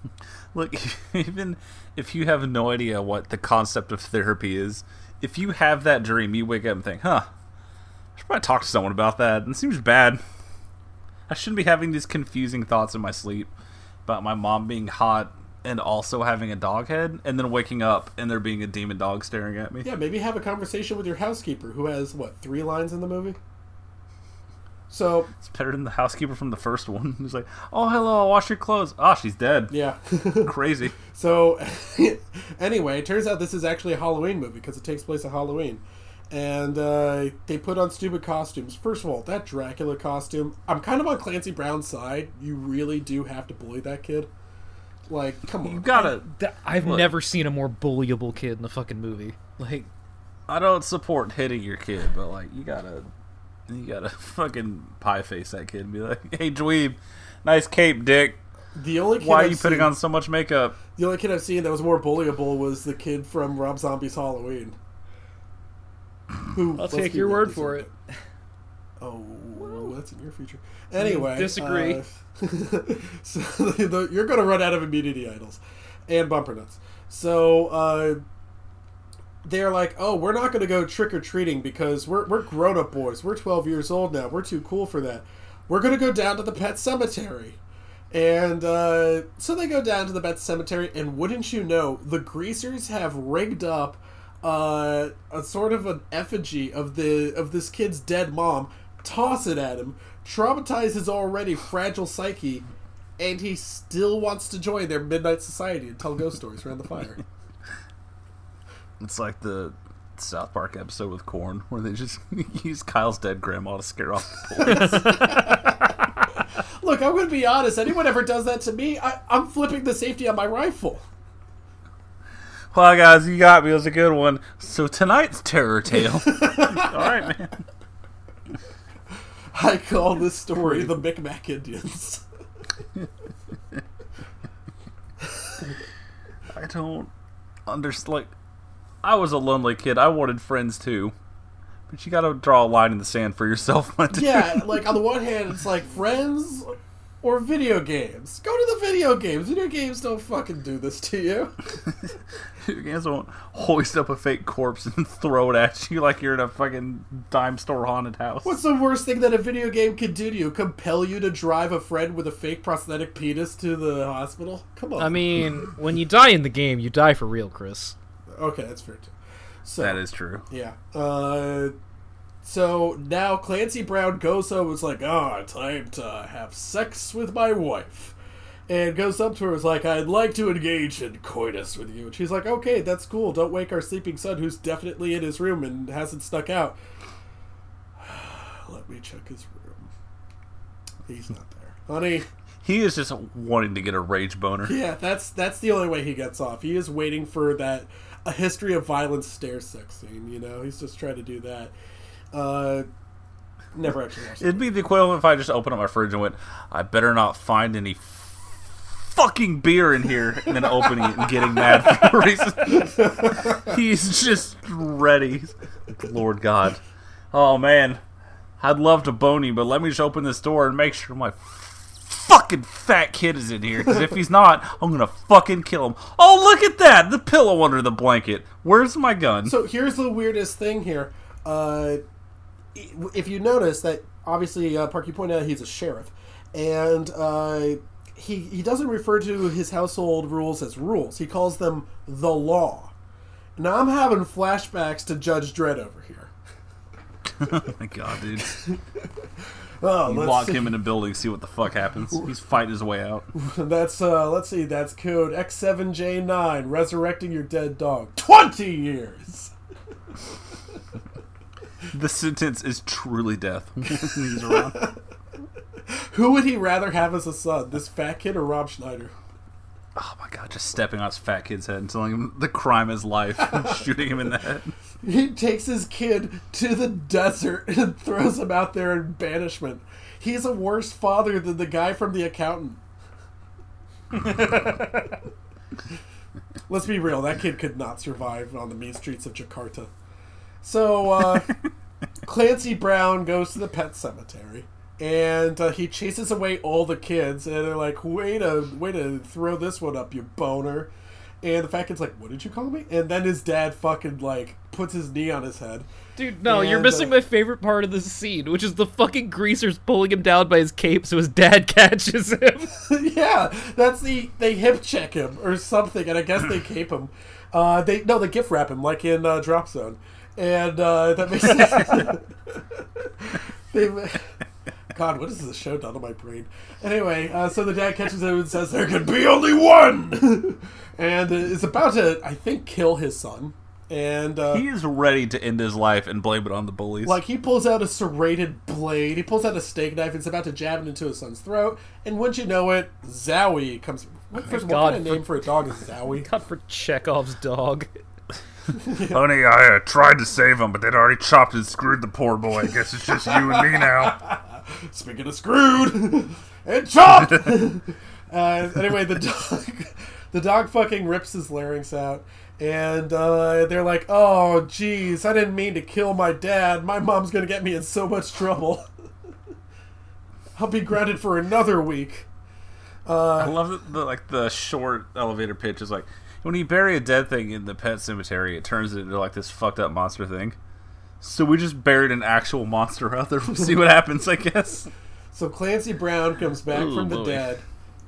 Look, even if you have no idea what the concept of therapy is, if you have that dream, you wake up and think, "Huh, probably talk to someone about that." And it seems bad. I shouldn't be having these confusing thoughts in my sleep about my mom being hot and also having a dog head, and then waking up and there being a demon dog staring at me. Yeah, maybe have a conversation with your housekeeper who has what three lines in the movie. So It's better than the housekeeper from the first one. Who's like, "Oh, hello, I'll wash your clothes." Ah, she's dead. yeah. Crazy. So, anyway, it turns out this is actually a Halloween movie because it takes place at Halloween. And uh, they put on stupid costumes. First of all, that Dracula costume, I'm kind of on Clancy Brown's side. You really do have to bully that kid. Like, come on. You gotta. Th- I've Look. never seen a more bullyable kid in the fucking movie. Like, I don't support hitting your kid, but like you gotta, you gotta fucking pie face that kid and be like, "Hey, dweeb, nice cape, dick. The only kid Why are I've you putting seen- on so much makeup?" The only kid I've seen that was more bullyable was the kid from Rob Zombie's Halloween. Who? I'll let's take your word is for a- it. Oh, well, that's in your future. Anyway, disagree. uh, so the, you're going to run out of immunity idols and bumper nuts. So uh, they're like, "Oh, we're not going to go trick or treating because we're we're grown up boys. We're 12 years old now. We're too cool for that. We're going to go down to the pet cemetery." And uh, so they go down to the pet cemetery, and wouldn't you know, the greasers have rigged up uh, a sort of an effigy of the of this kid's dead mom, toss it at him, traumatize his already fragile psyche, and he still wants to join their midnight society and tell ghost stories around the fire. It's like the South Park episode with Korn, where they just use Kyle's dead grandma to scare off the police. Look, I'm going to be honest. Anyone ever does that to me, I, I'm flipping the safety on my rifle. Well, guys, you got me. It was a good one. So tonight's terror tale. All right, man. I call this story the Micmac Indians. I don't understand. Like, I was a lonely kid. I wanted friends too. But you gotta draw a line in the sand for yourself, my dude. yeah, like on the one hand, it's like friends or video games. Go to the video games. Video games don't fucking do this to you. video games won't hoist up a fake corpse and throw it at you like you're in a fucking dime store haunted house. What's the worst thing that a video game can do to you? Compel you to drive a friend with a fake prosthetic penis to the hospital? Come on. I mean, when you die in the game, you die for real, Chris. okay, that's fair too. So That is true. Yeah. Uh, so now Clancy Brown goes home and is like, ah, time to have sex with my wife. And goes up to her and is like, I'd like to engage in coitus with you. And she's like, okay, that's cool. Don't wake our sleeping son who's definitely in his room and hasn't snuck out. Let me check his room. He's not there. Honey, He is just wanting to get a rage boner. Yeah, that's that's the only way he gets off. He is waiting for that a history of violence stare sex scene. You know, he's just trying to do that. Uh, never actually watched it. It'd be the equivalent if I just opened up my fridge and went, I better not find any fucking beer in here, and then opening it and getting mad for no reason. He's just ready. Lord God. Oh man. I'd love to bone you, but let me just open this door and make sure my fucking fat kid is in here. Because if he's not, I'm gonna fucking kill him. Oh, look at that! The pillow under the blanket. Where's my gun? So here's the weirdest thing here. Uh, if you notice that, obviously, uh, Park, you pointed out he's a sheriff, and uh, he he doesn't refer to his household rules as rules. He calls them the law. Now I'm having flashbacks to Judge Dredd over here. oh my god, dude. Oh, You lock see. him in a building, see what the fuck happens. He's fighting his way out. That's uh, let's see. That's code X7J9. Resurrecting your dead dog. Twenty years. The sentence is truly death. when he's around. Who would he rather have as a son, this fat kid or Rob Schneider? Oh my god, just stepping on his fat kid's head and telling him the crime is life and shooting him in the head. He takes his kid to the desert and throws him out there in banishment. He's a worse father than the guy from The Accountant. Let's be real, that kid could not survive on the mean streets of Jakarta. So, uh, Clancy Brown goes to the pet cemetery. And uh, he chases away all the kids, and they're like, "Way to, way to throw this one up, you boner!" And the fat kid's like, "What did you call me?" And then his dad fucking like puts his knee on his head. Dude, no, you're missing uh, my favorite part of this scene, which is the fucking greasers pulling him down by his cape so his dad catches him. yeah, that's the they hip check him or something, and I guess they cape him. Uh, they no, they gift wrap him like in uh, Drop Zone, and uh, that makes sense. they, God, what is this show done to my brain? Anyway, uh, so the dad catches him and says there can be only one, and uh, is about to, I think, kill his son. And uh, He is ready to end his life and blame it on the bullies. like he pulls out a serrated blade, he pulls out a steak knife, and is about to jab it into his son's throat. And once you know it, Zowie comes. What, first, what God, kind of name for a dog is Zowie? Cut for Chekhov's dog. Honey, I uh, tried to save him, but they'd already chopped and screwed the poor boy. I guess it's just you and me now. Speaking of screwed and chopped. uh, anyway, the dog, the dog fucking rips his larynx out, and uh, they're like, "Oh, geez, I didn't mean to kill my dad. My mom's gonna get me in so much trouble. I'll be grounded for another week." I love the, the like the short elevator pitch is like when you bury a dead thing in the pet cemetery, it turns into like this fucked up monster thing. So we just buried an actual monster out there. We'll see what happens, I guess. So Clancy Brown comes back Ooh, from the boy. dead,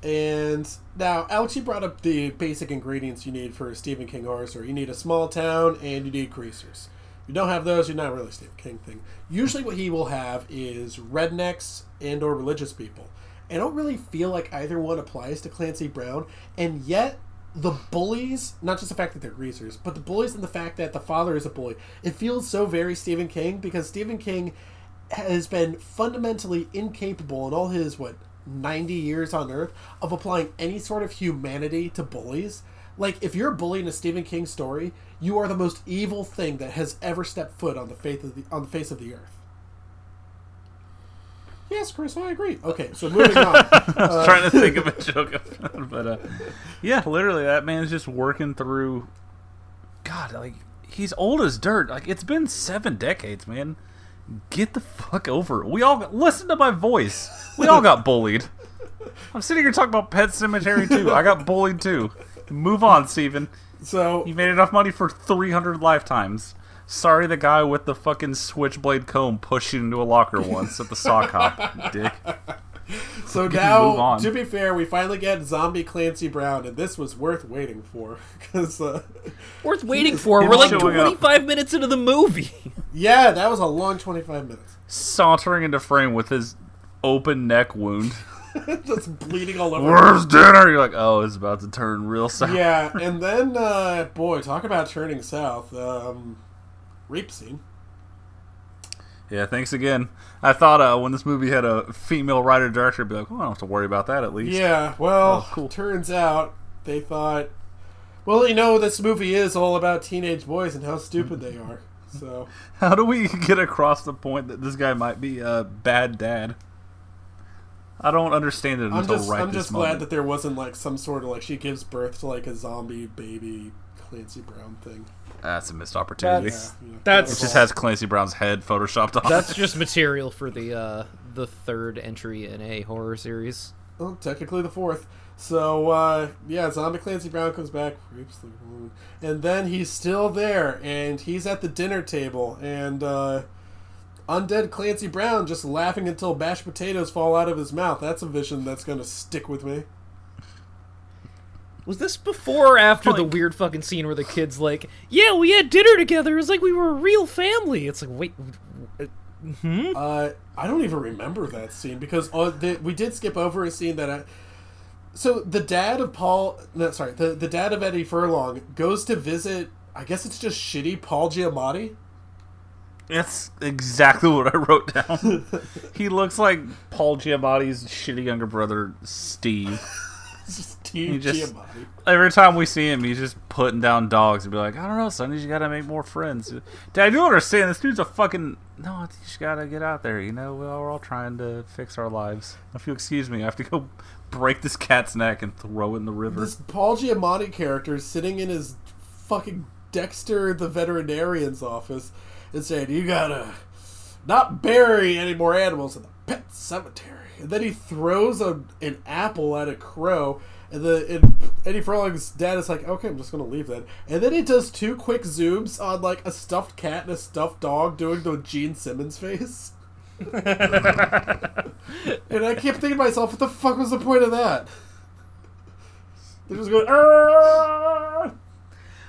and now Alex, you brought up the basic ingredients you need for a Stephen King horror story. You need a small town, and you need greasers. If you don't have those, you're not really a Stephen King thing. Usually, what he will have is rednecks and/or religious people. I don't really feel like either one applies to Clancy Brown, and yet the bullies, not just the fact that they're greasers, but the bullies and the fact that the father is a bully, it feels so very Stephen King because Stephen King has been fundamentally incapable in all his what 90 years on earth of applying any sort of humanity to bullies. Like if you're a bully in a Stephen King story you are the most evil thing that has ever stepped foot on the face of the on the face of the earth yes Chris I agree okay so moving on I was trying to think of a joke, but uh, yeah, literally, that man's just working through. God, like he's old as dirt. Like it's been seven decades, man. Get the fuck over it. We all listen to my voice. We all got bullied. I'm sitting here talking about Pet Sematary too. I got bullied too. Move on, Steven. so You made enough money for 300 lifetimes. Sorry, the guy with the fucking switchblade comb pushed you into a locker once at the sock hop, dick. so move now on. to be fair we finally get zombie Clancy Brown and this was worth waiting for because uh, Worth waiting for. We're like showing up. 25 minutes into the movie. yeah that was a long 25 minutes Sauntering into frame with his open neck wound. just bleeding all over Where's dinner? You're like, oh, it's about to turn real sour. yeah, and then uh, boy, talk about turning south. Um, rape scene. Yeah, thanks again. I thought uh, when this movie had a female writer director, I'd be like, oh, I don't have to worry about that at least. Yeah, well, Oh, cool. turns out they thought, well, you know, this movie is all about teenage boys and how stupid they are. So, How do we get across the point that this guy might be a bad dad? I don't understand it I'm until just, right I'm just moment. glad that there wasn't like some sort of like she gives birth to like a zombie baby Clancy Brown thing. That's a missed opportunity. That's- Yeah, That's- It just has Clancy Brown's head photoshopped on. That's just material for the uh, the third entry in a horror series. Well, technically the fourth. So uh, yeah, Zombie Clancy Brown comes back, rapes the woman, and then he's still there, and he's at the dinner table, and uh, undead Clancy Brown just laughing until mashed potatoes fall out of his mouth. That's a vision that's gonna stick with me. Was this before or after the weird fucking scene where the kid's like, "Yeah, we had dinner together. It was like we were a real family." It's like, wait, Uh, I don't even remember that scene because uh, the, we did skip over a scene that I. So the dad of Paul, no, sorry, the the dad of Eddie Furlong goes to visit. I guess it's just shitty Paul Giamatti. That's exactly what I wrote down. he looks like Paul Giamatti's shitty younger brother, Steve. Steve He just- Giamatti. Every time we see him, he's just putting down dogs and be like, I don't know, son, you gotta make more friends. Dad, you understand, this dude's a fucking. No, you just gotta get out there, you know? We're all trying to fix our lives. If you excuse me, I have to go break this cat's neck and throw it in the river. This Paul Giamatti character is sitting in his fucking Dexter the veterinarian's office and saying, "You gotta not bury any more animals in the pet cemetery." And then he throws a, an apple at a crow, and the and Eddie Furlong's dad is like, "Okay, I'm just gonna leave that." And then he does two quick zooms on like a stuffed cat and a stuffed dog doing the Gene Simmons face. and I kept thinking to myself, what the fuck was the point of that? They're just going, "Arrgh!"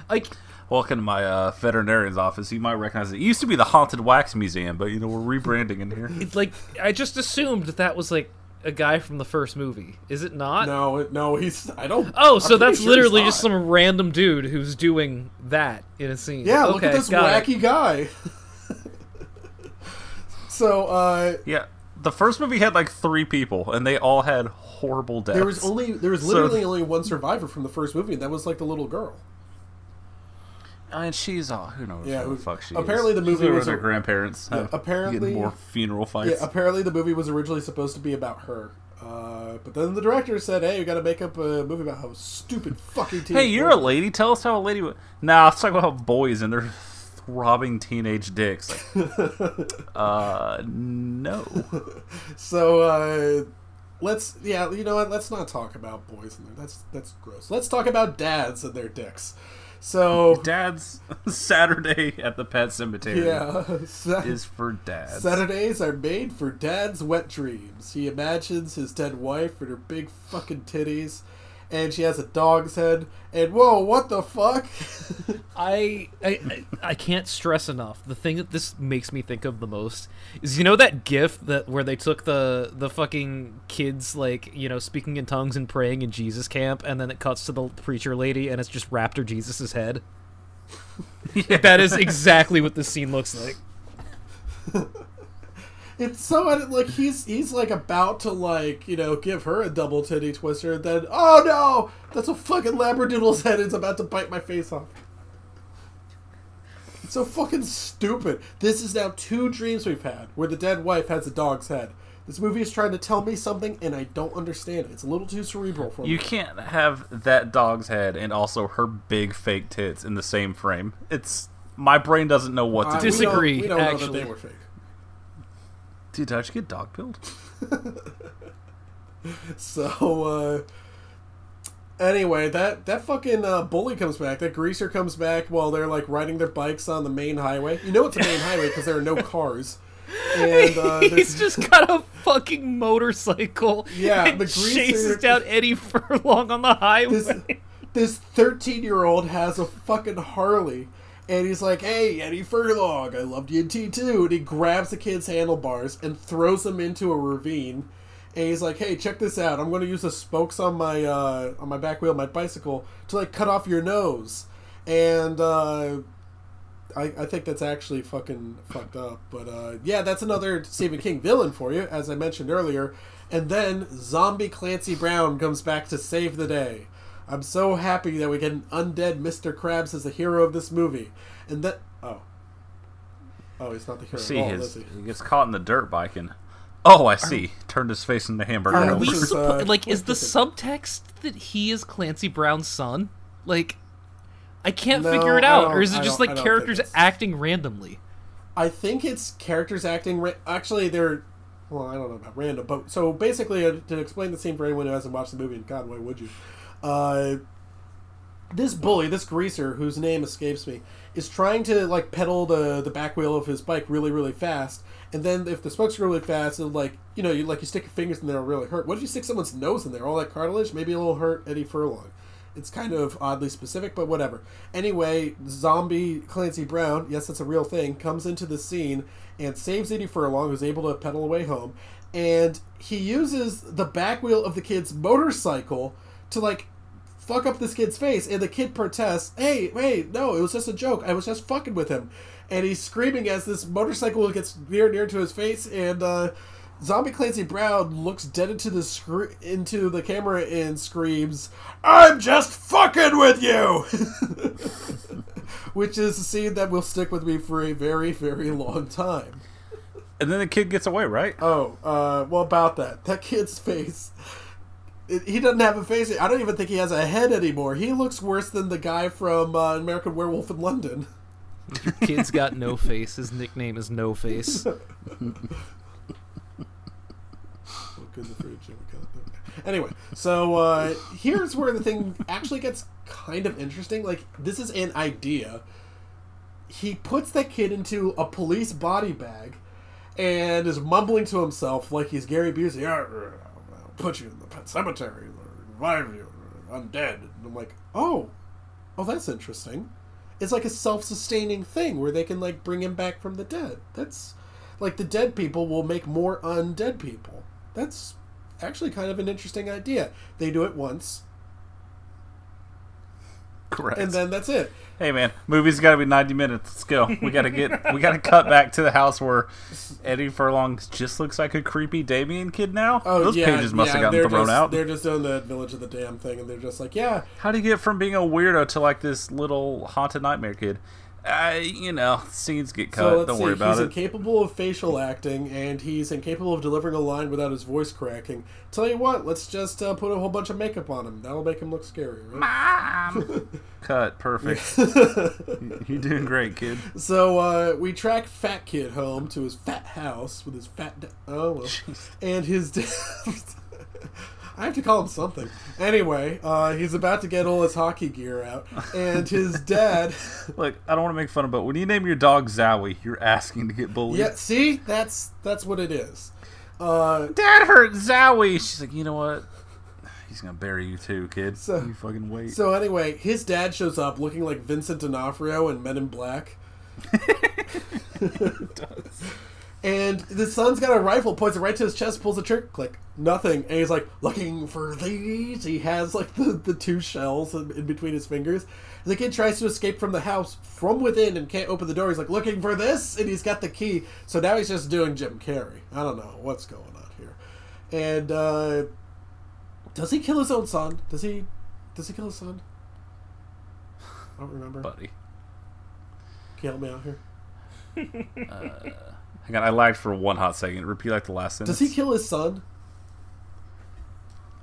like, Welcome to my uh, veterinarian's office. You might recognize it. It used to be the Haunted Wax Museum, but you know we're rebranding in here. it, like I just assumed that that was like a guy from the first movie. Is it not? No, no, he's. I don't. Oh, I'm so that's sure literally he's just some random dude who's doing that in a scene. Yeah, okay, look at this wacky it. guy. so, uh, Yeah, the first movie had like three people, and they all had horrible deaths. there was only there was So- literally only one survivor from the first movie, and that was like the little girl. And she's all who knows Yeah, who the fuck she apparently is. the movie She's was a- her grandparents. Yeah, apparently- getting more funeral fights. Yeah, apparently the movie was originally supposed to be about her. Uh, but then the director said, "Hey, we got to make up a movie about how stupid fucking teen." hey, you're a lady. Tell us how a lady. Would... Nah, let's talk about boys and their throbbing teenage dicks. Like, uh, no. So uh, let's yeah, you know what? Let's not talk about boys and their that's that's gross. Let's talk about dads and their dicks. So Dad's Saturday at the pet cemetery yeah, Sa- is for dads. Saturdays are made for dad's wet dreams. He imagines his dead wife and her big fucking titties, and she has a dog's head. And whoa, what the fuck? I, I I can't stress enough. The thing that this makes me think of the most is you know that GIF that where they took the the fucking kids like you know speaking in tongues and praying in Jesus camp, and then it cuts to the preacher lady and it's just Raptor Jesus's head. That is exactly what this scene looks like. It's so like he's he's like about to like you know give her a double titty twister, and then oh no, that's a fucking labradoodle's head. It's about to bite my face off. It's so fucking stupid. This is now two dreams we've had where the dead wife has a dog's head. This movie is trying to tell me something, and I don't understand it. It's a little too cerebral for me. You can't have that dog's head and also her big fake tits in the same frame. It's my brain doesn't know what to Uh, do. we don't- Disagree, We don't, know that actually. they were fake. Did I just get dog pilled? So, uh, anyway, that that fucking uh, bully comes back. That greaser comes back while they're like riding their bikes on the Maine highway. You know it's a Maine highway because there are no cars. And uh, He's just got a fucking motorcycle. Yeah, and the greaser- chases down Eddie Furlong on the highway. this this thirteen year old has a fucking Harley. And he's like, "Hey, Eddie Furlong, I loved you in T two. And he grabs the kid's handlebars and throws him into a ravine. And he's like, "Hey, check this out. I'm going to use the spokes on my uh, on my back wheel of my bicycle to like cut off your nose." And uh, I, I think that's actually fucking fucked up. But uh, yeah, that's another Stephen King villain for you, as I mentioned earlier. And then zombie Clancy Brown comes back to save the day. I'm so happy that we get an undead Mr. Krabs as the hero of this movie. And that oh. Oh, he's not the hero. See, at all, his, he? he gets caught in the dirt biking. Oh, I see. Turned his face into hamburger. Are we suppo- uh, like? Is the this subtext that he is Clancy Brown's son? Like, I can't No, figure it out, or is it just like characters acting randomly? I think it's characters acting. Ra- Actually, they're. Well, I don't know about random, but so basically, uh, to explain the scene for anyone who hasn't watched the movie, and God, why would you? Uh, this bully, this greaser, whose name escapes me, is trying to like pedal the the back wheel of his bike really, really fast. And then if the spokes are really fast, it'll like you know, you like you stick your fingers in there, it'll really hurt. What if you stick someone's nose in there? All that cartilage, maybe little hurt Eddie Furlong. It's kind of oddly specific, but whatever. Anyway, zombie Clancy Brown, yes, that's a real thing, comes into the scene and saves Eddie Furlong, who's able to pedal away home. And he uses the back wheel of the kid's motorcycle to like fuck up this kid's face, and the kid protests, "Hey, wait, no, it was just a joke. I was just fucking with him." And he's screaming as this motorcycle gets near near to his face, and uh, Zombie Clancy Brown looks dead into the scr- into the camera and screams, "I'm just fucking with you," which is a scene that will stick with me for a very, very long time. And then the kid gets away, right? Oh, uh, well, about that. That kid's face. He doesn't have a face. I don't even think he has a head anymore. He looks worse than the guy from uh, American Werewolf in London. Kid's got no face. His nickname is No Face. Look in the fridge. Here we go. Anyway, so uh, here's where the thing actually gets kind of interesting. Like, this is an idea. He puts that kid into a police body bag and is mumbling to himself like he's Gary Busey. "Yeah, I'll put you in the pet cemetery, revive you, undead. And I'm like, oh, oh, that's interesting. It's like a self-sustaining thing where they can like bring him back from the dead. That's like the dead people will make more undead people. That's actually kind of an interesting idea. They do it once, Correct. and then that's it. hey man, movie's got to be ninety minutes. Let's go. We got to get. we got to cut back to the house where Eddie Furlong just looks like a creepy Damien kid now. Oh, Those yeah, pages must yeah, have gotten thrown just, out. They're just doing the Village of the Damn thing, and they're just like, yeah, How do you get from being a weirdo to like this little haunted nightmare kid? Uh, you know, scenes get cut. So Don't see. worry about he's it. He's incapable of facial acting, and he's incapable of delivering a line without his voice cracking. Tell you what, let's just uh, put a whole bunch of makeup on him. That'll make him look scary, right? Cut. Perfect. You're doing great, kid. So uh, we track Fat Kid home to his fat house with his fat. Da- oh well, and his. Da- I have to call him something. Anyway, uh, he's about to get all his hockey gear out, and his dad. Look, I don't want to make fun of, but when you name your dog Zowie, you're asking to get bullied. yeah, see, that's that's what it is. Uh, Dad hurt Zowie. She's like, you know what? He's gonna bury you too, kid. So- you fucking wait. So anyway, his dad shows up looking like Vincent D'Onofrio in Men in Black. And the son's got a rifle, points it right to his chest, pulls the trigger, click, nothing. And he's like, looking for these. He has like the, the two shells in, in between his fingers. The kid tries to escape from the house from within and can't open the door. He's like, looking for this? And he's got the key. So now he's just doing Jim Carrey. I don't know what's going on here. And, uh, does he kill his own son? Does he, does he kill his son? I don't remember. buddy. Can you help me out here? Hang on, I lagged for one hot second. Repeat like the last sentence. Does he kill his son?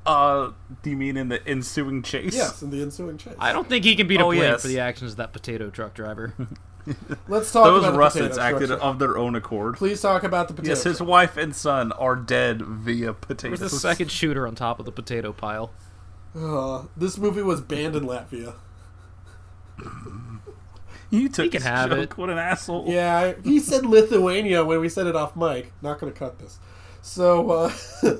Uh, do you mean in the ensuing chase? Yes, in the ensuing chase. I don't think he can be to Oh, blame yes. for the actions of that potato truck driver. Let's talk Those about the acted truck. of their own accord. Please talk about the potato. Yes, his truck. wife and son are dead via potatoes. There's a second shooter on top of the potato pile. Uh, this movie was banned in Latvia. You took He can his have joke. it. What an asshole. Yeah, he said Lithuania when we said it off mic. Not going to cut this. So, uh,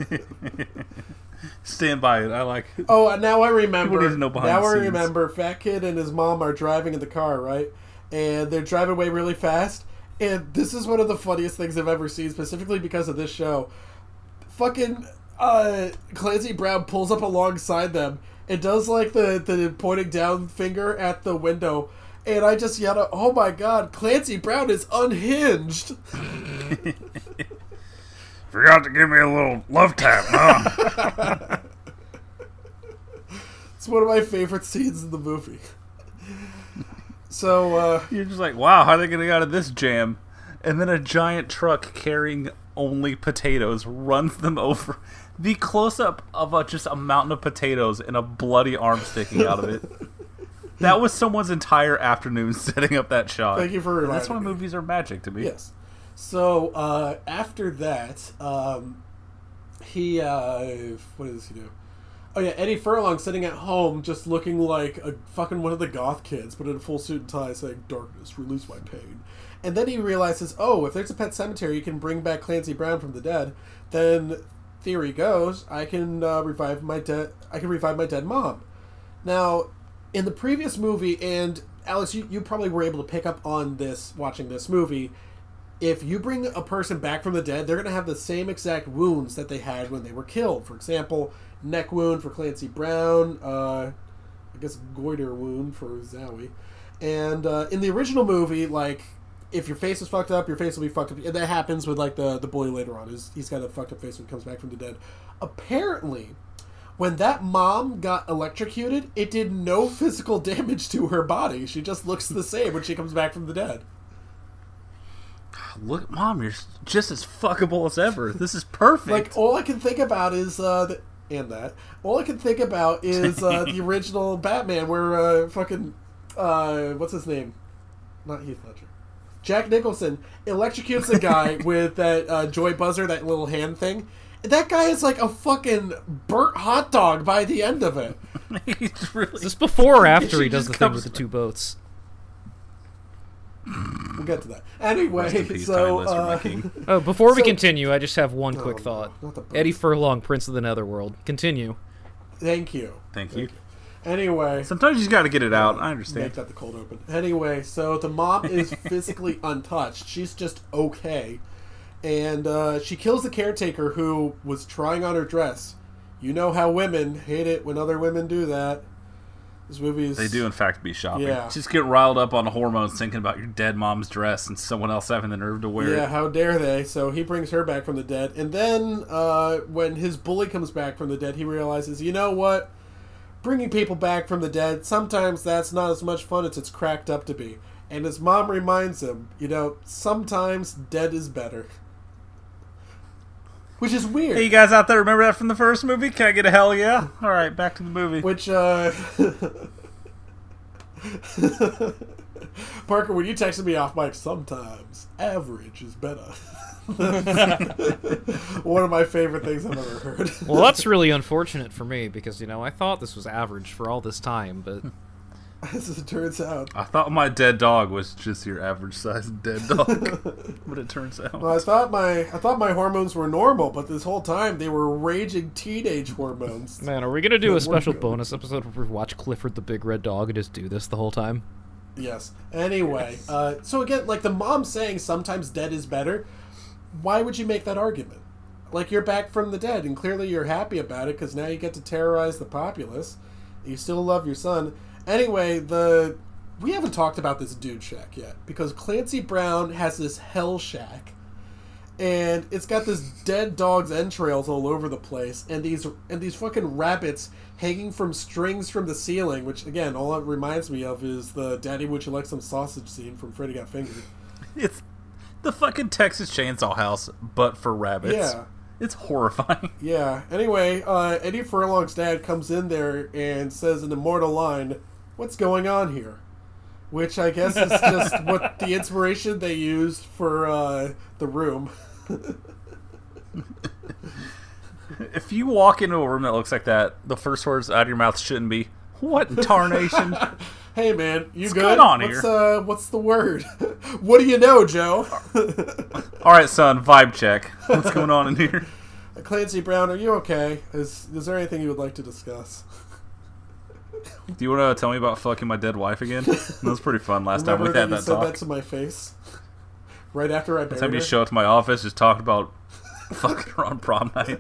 Stand by it. I like it. oh, now I remember. People need to know now the I scenes. remember. Fat kid and his mom are driving in the car, right? And they're driving away really fast. And this is one of the funniest things I've ever seen, specifically because of this show. Fucking uh, Clancy Brown pulls up alongside them and does like the the pointing down finger at the window. And I just yelled, out, "Oh my God, Clancy Brown is unhinged!" Forgot to give me a little love tap, huh? It's one of my favorite scenes in the movie. So, uh, You're just like, wow, how are they gonna get out of this jam? And then a giant truck carrying only potatoes runs them over. The close up of a, just a mountain of potatoes and a bloody arm sticking out of it. That was someone's entire afternoon setting up that shot. Thank you for And That's why me. movies are magic to me. Yes. So uh, after that, um, he uh, what does he do? Oh yeah, Eddie Furlong sitting at home, just looking like a fucking one of the goth kids, but in a full suit and tie, saying "Darkness, release my pain." And then he realizes, oh, if there's a pet cemetery, you can bring back Clancy Brown from the dead. Then theory goes, I can uh, revive my dead. I can revive my dead mom. Now, in the previous movie, and Alex, you, you probably were able to pick up on this watching this movie. If you bring a person back from the dead, they're going to have the same exact wounds that they had when they were killed. For example, neck wound for Clancy Brown, uh, I guess goiter wound for Zowie. And uh, in the original movie, like if your face is fucked up, your face will be fucked up. And that happens with like the the boy later on. Is he's got a fucked up face when he comes back from the dead. Apparently, when that mom got electrocuted, it did no physical damage to her body. She just looks the same when she comes back from the dead. Look, mom, you're just as fuckable as ever. This is perfect. Like all I can think about is uh, the, and that all I can think about is uh, the original Batman, where uh, fucking uh, what's his name? Not Heath Ledger. Jack Nicholson electrocutes a guy with that uh, joy buzzer, that little hand thing. And that guy is like a fucking burnt hot dog by the end of it. He's really Is this before or after he does the thing with the two boats? We'll get to that. Anyway, peace, so Ty Lister, my uh. Oh, before we So- continue, I just have one quick thought. not the boats. Eddie Furlong, Prince of the Netherworld. Continue. thank you. Thank you. Anyway, Sometimes you just got to get it out. I understand. Make understand. that the cold open. Anyway, so the mom is physically untouched. She's just okay. And uh, she kills the caretaker who was trying on her dress. You know how women hate it when other women do that. This movie is. They do, in fact, be shopping. Yeah. Just get riled up on hormones thinking about your dead mom's dress and someone else having the nerve to wear Yeah, it. Yeah, how dare they? So he brings her back from the dead. And then uh, when his bully comes back from the dead, he realizes, you know what? Bringing people back from the dead, sometimes that's not as much fun as it's cracked up to be. And his mom reminds him, you know, sometimes dead is better. Which is weird. Hey, you guys out there, remember that from the first movie? Can I get a hell yeah? All right, back to the movie. Which, uh. Parker, when you texted me off mic, sometimes average is better. One of my favorite things I've ever heard. Well, that's really unfortunate for me because you know I thought this was average for all this time, but As it turns out. I thought my dead dog was just your average sized dead dog, but it turns out. Well, I thought my I thought my hormones were normal, but this whole time they were raging teenage hormones. man, are we gonna do a special good. bonus episode where we watch Clifford the Big Red Dog and just do this the whole time? Yes. Anyway, uh, so again, like the mom saying sometimes dead is better. Why would you make that argument? Like you're back from the dead, and clearly you're happy about it because now you get to terrorize the populace. You still love your son. Anyway, the we haven't talked about this dude shack yet because Clancy Brown has this hell shack, and it's got this dead dog's entrails all over the place, and these and these fucking rabbits hanging from strings from the ceiling. Which again, all it reminds me of is the "Daddy, would you like some sausage?" scene from Freddy Got Fingered. It's the fucking Texas Chainsaw House, but for rabbits. Yeah. It's horrifying. Yeah. Anyway, uh, Eddie Furlong's dad comes in there and says an immortal line, "What's going on here?" Which I guess is just what the inspiration they used for uh, the room. If you walk into a room that looks like that, the first words out of your mouth shouldn't be, What in tarnation? Hey man, you What's good? going on what's, here? Uh, what's the word? what do you know, Joe? All right, son, vibe check. What's going on in here? Clancy Brown, are you okay? Is is there anything you would like to discuss? Do you want to tell me about fucking my dead wife again? That was pretty fun last time we that had you that said talk. that to my face right after I Last time you her? show up to my office, just talking about fucking her on prom night.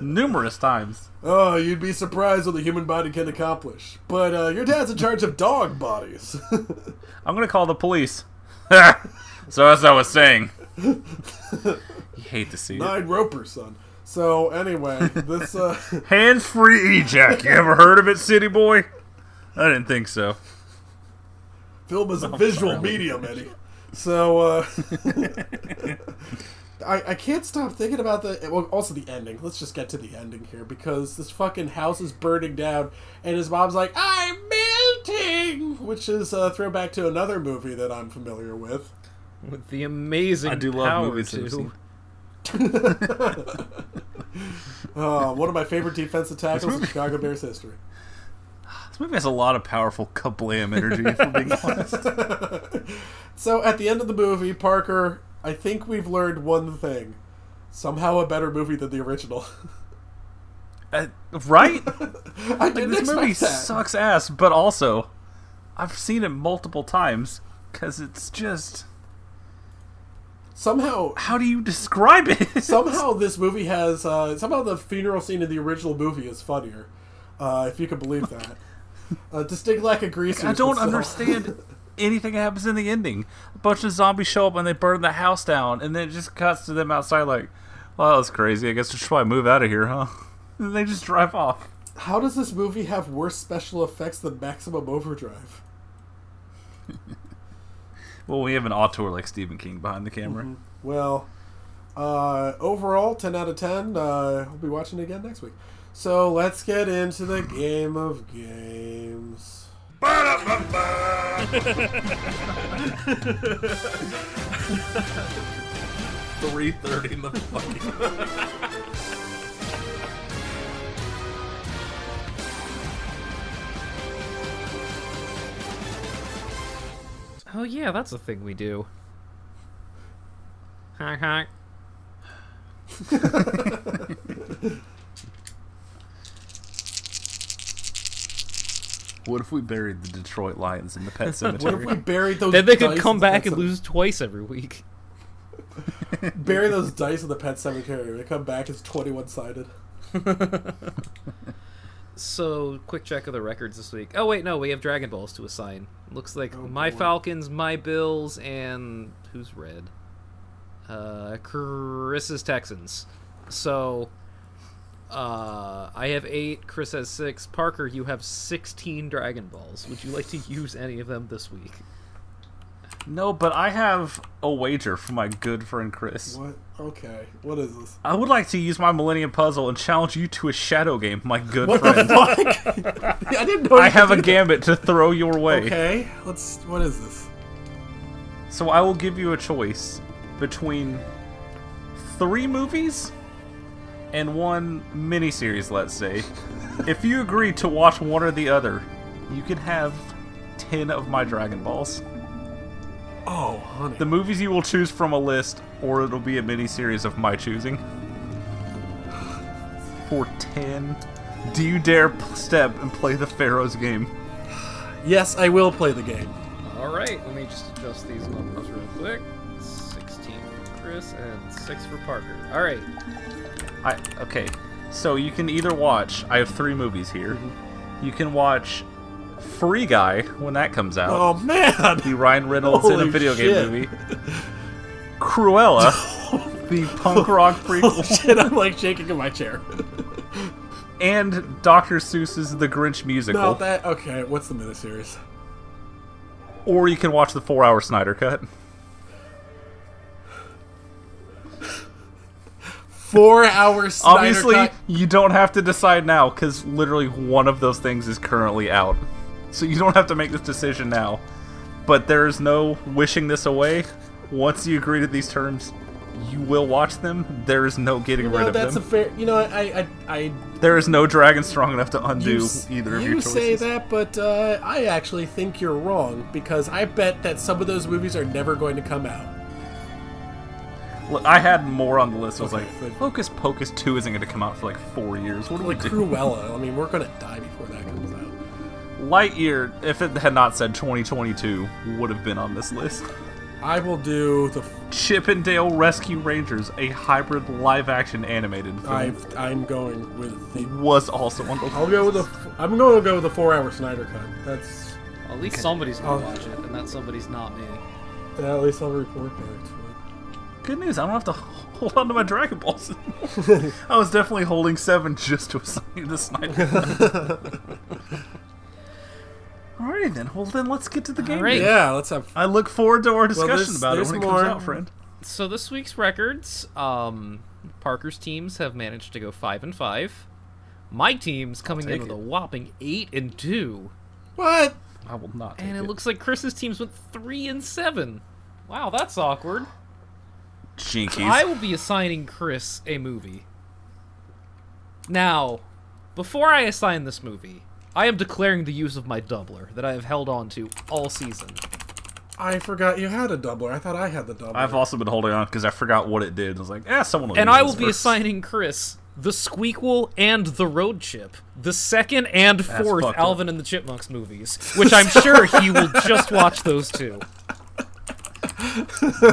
numerous times. Oh, you'd be surprised what the human body can accomplish. But uh, your dad's in charge of dog bodies. I'm gonna call the police. so as I was saying, you hate to see it. Nine Roper, son. So anyway, this uh, Hands free e-jack. You ever heard of it, City Boy? I didn't think so. film is a visual medium, Eddie. So uh, I I can't stop thinking about the well, also the ending. Let's just get to the ending here because this fucking house is burning down, and his mom's like, "I'm melting," which is a throwback to another movie that I'm familiar with. With the amazing I do love power movies that I've to seen. Uh, one of my favorite defensive tackles in Chicago Bears history. This movie has a lot of powerful kablam energy, if we're being honest. So at the end of the movie, Parker, I think we've learned one thing. Somehow a better movie than the original. Uh, right? I didn't this movie that. sucks ass, but also, I've seen it multiple times because it's just. Somehow, How do you describe it? somehow this movie has uh, somehow the funeral scene in the original movie is funnier, uh, if you can believe that. Uh, distinct lack of greasers. I don't understand anything that happens in the ending. A bunch of zombies show up and they burn the house down, and then it just cuts to them outside like, well, that's crazy. I guess we should probably move out of here, huh? And they just drive off. How does this movie have worse special effects than Maximum Overdrive? Well, we have an auteur like Stephen King behind the camera. Well, uh, overall, 10 out of 10. Uh, we'll be watching it again next week. So let's get into the game of games. Three thirty in the fucking. Oh yeah, that's a thing we do. Honk honk. What if we buried the Detroit Lions in the pet cemetery? What cemetery? if we buried those Then they could come back and lose twice every week. Bury those dice in the pet cemetery. They come back as 21 sided. So, quick check of the records this week. Oh wait, no, we have Dragon Balls to assign. Looks like my boy. Falcons, my Bills, and who's red? Uh, Chris's Texans. So, uh, I have eight. Chris has six. Parker, you have sixteen Dragon Balls. Would you like to use any of them this week? No, but I have a wager for my good friend Chris. What? Okay. What is this? I would like to use my Millennium Puzzle and challenge you to a shadow game, my good What friend. the fuck? I didn't know. I have a that. gambit to throw your way. Okay. Let's. What is this? So I will give you a choice between three movies and one miniseries, let's say. if you agree to watch one or the other, you can have 10 of my Dragon Balls. Oh, honey. The movies you will choose from a list, or it'll be a mini series of my choosing. For 10. Do you dare step and play the Pharaoh's game? yes, I will play the game. All right, let me just adjust these numbers real quick. Sixteen for Chris and six for Parker. All right. I okay. So you can either watch. I have three movies here. Mm-hmm. You can watch Free Guy when that comes out. Oh man. The Ryan Reynolds in a video shit. game movie. Cruella, the punk rock oh, prequel, oh, Shit, I'm like shaking in my chair. and Dr. Seuss's The Grinch musical. No, that okay. What's the miniseries? or you can watch the four-hour Snyder cut. Four hours. Obviously, Cut. you don't have to decide now because literally one of those things is currently out. So you don't have to make this decision now. But there is no wishing this away. Once you agree to these terms, you will watch them. There is no getting rid No, of that's them. a fair. You know, I, I, I. there is no dragon strong enough to undo you, either of you your choices. You say that, but uh, I actually think you're wrong because I bet that some of those movies are never going to come out. Look, I had more on the list. I was Okay, like, Hocus Pocus 2 isn't going to come out for like four years. What do we Like do? Cruella. I mean, we're gonna die before that comes out. Lightyear, if it had not said 2022, would have been on this list. I will do the. Chippendale Rescue Rangers, a hybrid live-action animated film, I've, I'm going with the. was also on the I'll go with the. I'm going to go with the four-hour Snyder cut. That's. At least somebody's gonna Oh. watch it, and that somebody's not me. Yeah, at least I'll report back to it. Good news, I don't have to hold on to my Dragon Balls. I was definitely holding seven just to assign you the Snyder. Alrighty then, well then let's get to the game. Alright. Yeah, let's have. I look forward to our discussion there's- about it there's when it more. comes out, friend. So this week's records, um, Parker's teams have managed to go five and five. My team's coming in take with it. a whopping eight and two, What? I will not take and it it. looks like Chris's teams went three and seven. Wow, that's awkward. Jinkies. I will be assigning Chris a movie. Now, before I assign this movie, I am declaring the use of my doubler that I have held on to all season. I forgot you had a doubler. I thought I had the doubler. I've also been holding on because I forgot what it did. I was like, eh, someone will And use I this will be first. assigning Chris the Squeakquel and the Road Chip, the second and fourth fucked up. Alvin and the Chipmunks movies, which I'm sure he will just watch those two.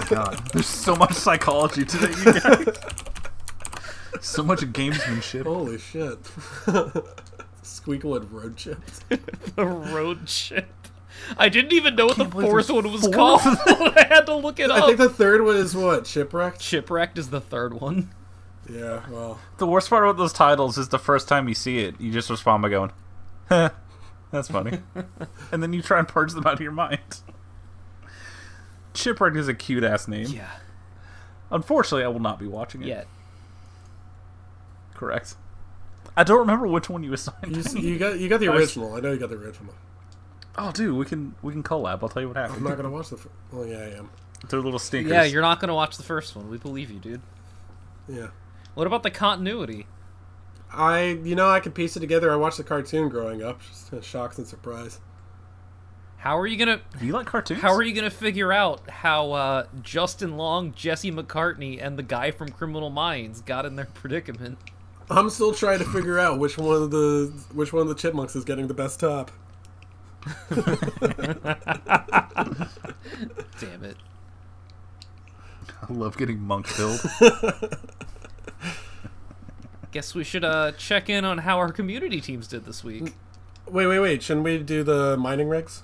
God, there's so much psychology to that, you guys. so much gamesmanship. Holy shit. Squeakquel and road chips. The Road Chip. I didn't even know what the fourth one was four called. I had to look it I up. think the third one is what? Shipwrecked? Shipwrecked is the third one. Yeah, well. The worst part about those titles is the first time you see it, you just respond by going, "Heh, that's funny," and then you try and purge them out of your mind. Chipwreck is a cute ass name. Yeah. Unfortunately, I will not be watching it. Yet. Correct. I don't remember which one you assigned. You, to s- me. you got you got the original. I know you got the original. Oh, dude, we can we can collab. I'll tell you what happened. I'm not gonna watch the. Fir- well, yeah, I am. They're little stinkers. Yeah, you're not gonna watch the first one. We believe you, dude. Yeah. What about the continuity? I, you know, I can piece it together. I watched the cartoon growing up. Just a shocks and surprise. How are you gonna Do You like cartoons? How are you gonna figure out how uh, Justin Long, Jesse McCartney, and the guy from Criminal Minds got in their predicament? I'm still trying to figure out which one of the which one of the chipmunks is getting the best top. Damn it! I love getting monk killed. Guess we should uh, check in on how our community teams did this week. Wait, wait, wait. Shouldn't we do the mining rigs?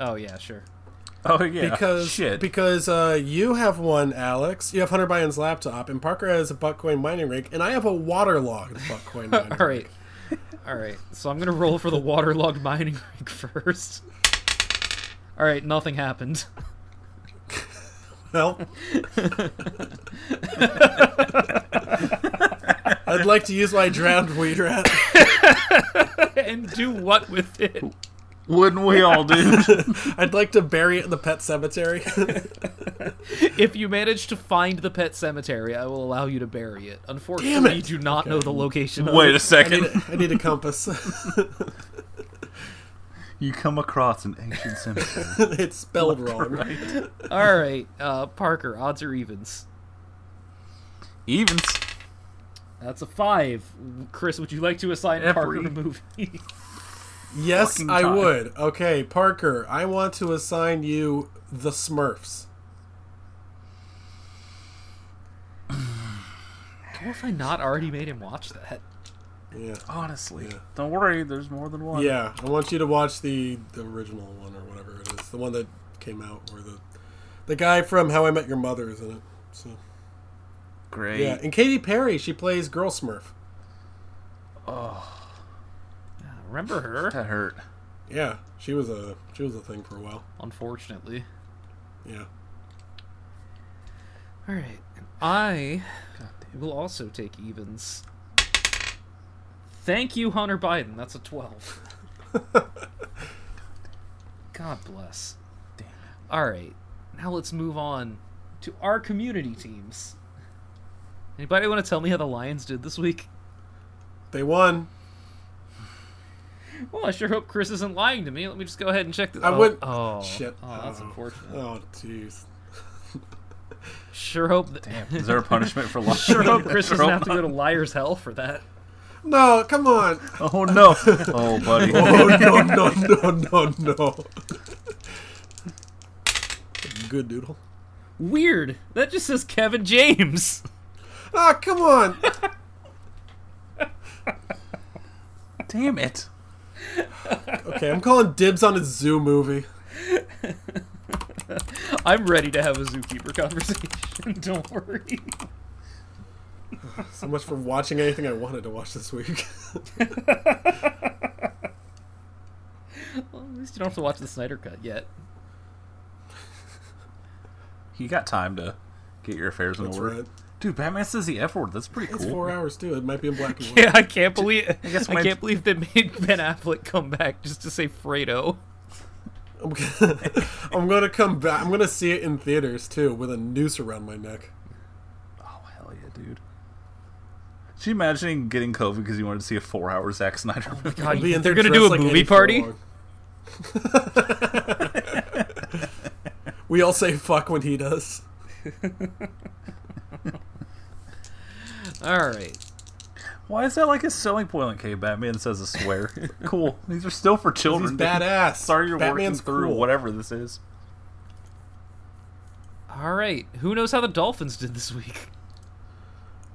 Oh yeah, sure. oh yeah. Because shit. because uh, you have one, Alex. You have Hunter Biden's laptop, and Parker has a Buckcoin mining rig, and I have a waterlogged Buckcoin mining All right, rig. all right. So I'm gonna roll for the waterlogged mining rig first. All right, nothing happened. Well, I'd like to use my drowned weed rat. and do what with it? Wouldn't we all, dude? I'd like to bury it in the pet cemetery. If you manage to find the pet cemetery, I will allow you to bury it. Unfortunately, it. you do not know the location. of Wait it. a I second. need, I need a compass. You come across an ancient cemetery. it's spelled wrong. Right. All right, uh, Parker, odds or evens? Evens. That's a five. Chris, would you like to assign Parker Every- a movie? Yes, Fucking I would. Okay, Parker, I want to assign you the Smurfs. How have I not already made him watch that? Yeah. Honestly, Yeah. don't worry. There's more than one. Yeah, I want you to watch the, the original one or whatever it is, the one that came out where the the guy from How I Met Your Mother is in it. So Great. yeah, and Katy Perry, she plays Girl Smurf. Remember her? That hurt. Yeah, she was a she was a thing for a while. Unfortunately. Yeah. All right, I will also take evens. Thank you, Hunter Biden. That's a twelve. God bless. Damn. All right, now let's move on to our community teams. Anybody want to tell me how the Lions did this week? They won. Well, I sure hope Chris isn't lying to me. Let me just go ahead and check this. I oh, would- Oh, Shit. Oh, that's Oh. unfortunate. Oh, jeez. Sure hope. That, Is there a punishment for lying? sure hope Chris doesn't have to go to liar's hell for that. No, come on. Oh no. Oh, buddy. Oh no no no no no. Good doodle. Weird. That just says Kevin James. Ah, come on. Damn it. Okay, I'm calling dibs on a zoo movie. I'm ready to have a zookeeper conversation. Don't worry. So much for watching anything I wanted to watch this week. Well, at least you don't have to watch the Snyder Cut yet. You got time to get your affairs in That's order. right. Dude, Batman says the F word. That's pretty cool. It's four hours too. It might be in black and white. Yeah, I can't believe I, guess my- can't believe they made Ben Affleck come back just to say Fredo. I'm gonna, I'm gonna come back. I'm gonna see it in theaters too, with a noose around my neck. Oh, hell yeah, dude. Is you imagining getting COVID because you wanted to see a four-hour Zack Snyder movie? God, I'll you in think there they're gonna do a dressed like movie party? We all say fuck when he does. All right. Why is that like a selling point? Like, hey, Batman says a swear. cool. These are still for children. He's badass. Sorry, you're Batman's working through cool. whatever this is. All right. Who knows how the Dolphins did this week?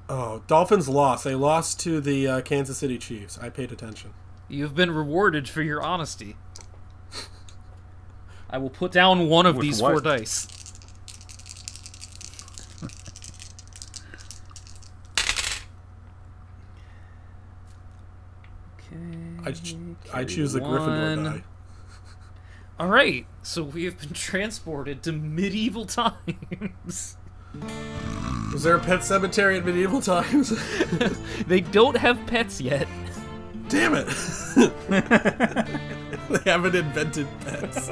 Oh, Dolphins lost. They lost to the uh, Kansas City Chiefs. I paid attention. You've been rewarded for your honesty. I will put down one of With these what? four dice. I, ch- I choose the Gryffindor die. All right, so we have been transported to medieval times. Was there a pet cemetery in medieval times? they don't have pets yet. Damn it! they haven't invented pets.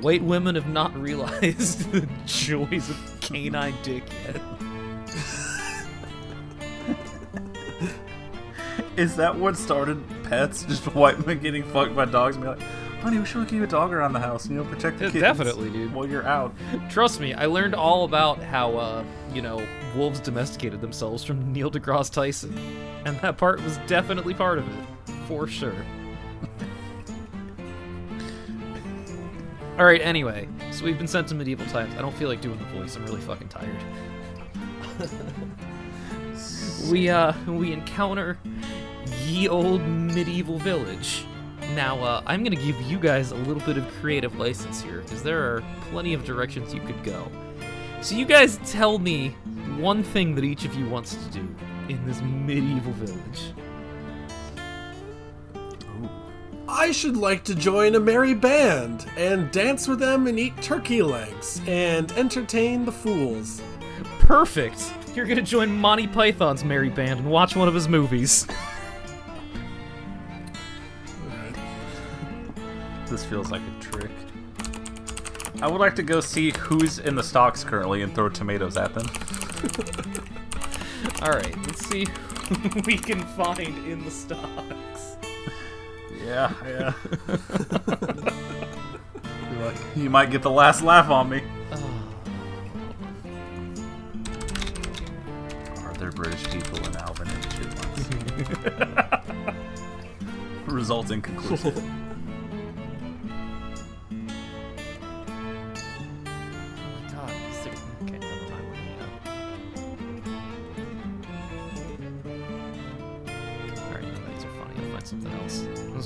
White women have not realized the joys of canine dick yet. Is that what started pets? Just white men getting fucked by dogs and be like, honey, we should keep a dog around the house, you know, protect the kids. definitely, dude. While you're out. Trust me, I learned all about how, uh, you know, wolves domesticated themselves from Neil deGrasse Tyson. And that part was definitely part of it. For sure. Alright, anyway. So we've been sent to medieval times. I don't feel like doing the voice. I'm really fucking tired. we, uh, we encounter ye old medieval village. Now, uh, I'm gonna give you guys a little bit of creative license here, because there are plenty of directions you could go. So you guys tell me one thing that each of you wants to do in this medieval village. I should like to join a merry band and dance with them and eat turkey legs and entertain the fools. Perfect! You're gonna join Monty Python's merry band and watch one of his movies. This feels like a trick. I would like to go see who's in the stocks currently and throw tomatoes at them. Alright, let's see who we can find in the stocks. Yeah, yeah. You're like, you might get the last laugh on me. Are there British people in Alvin and the Chipmunks? Resulting conclusion.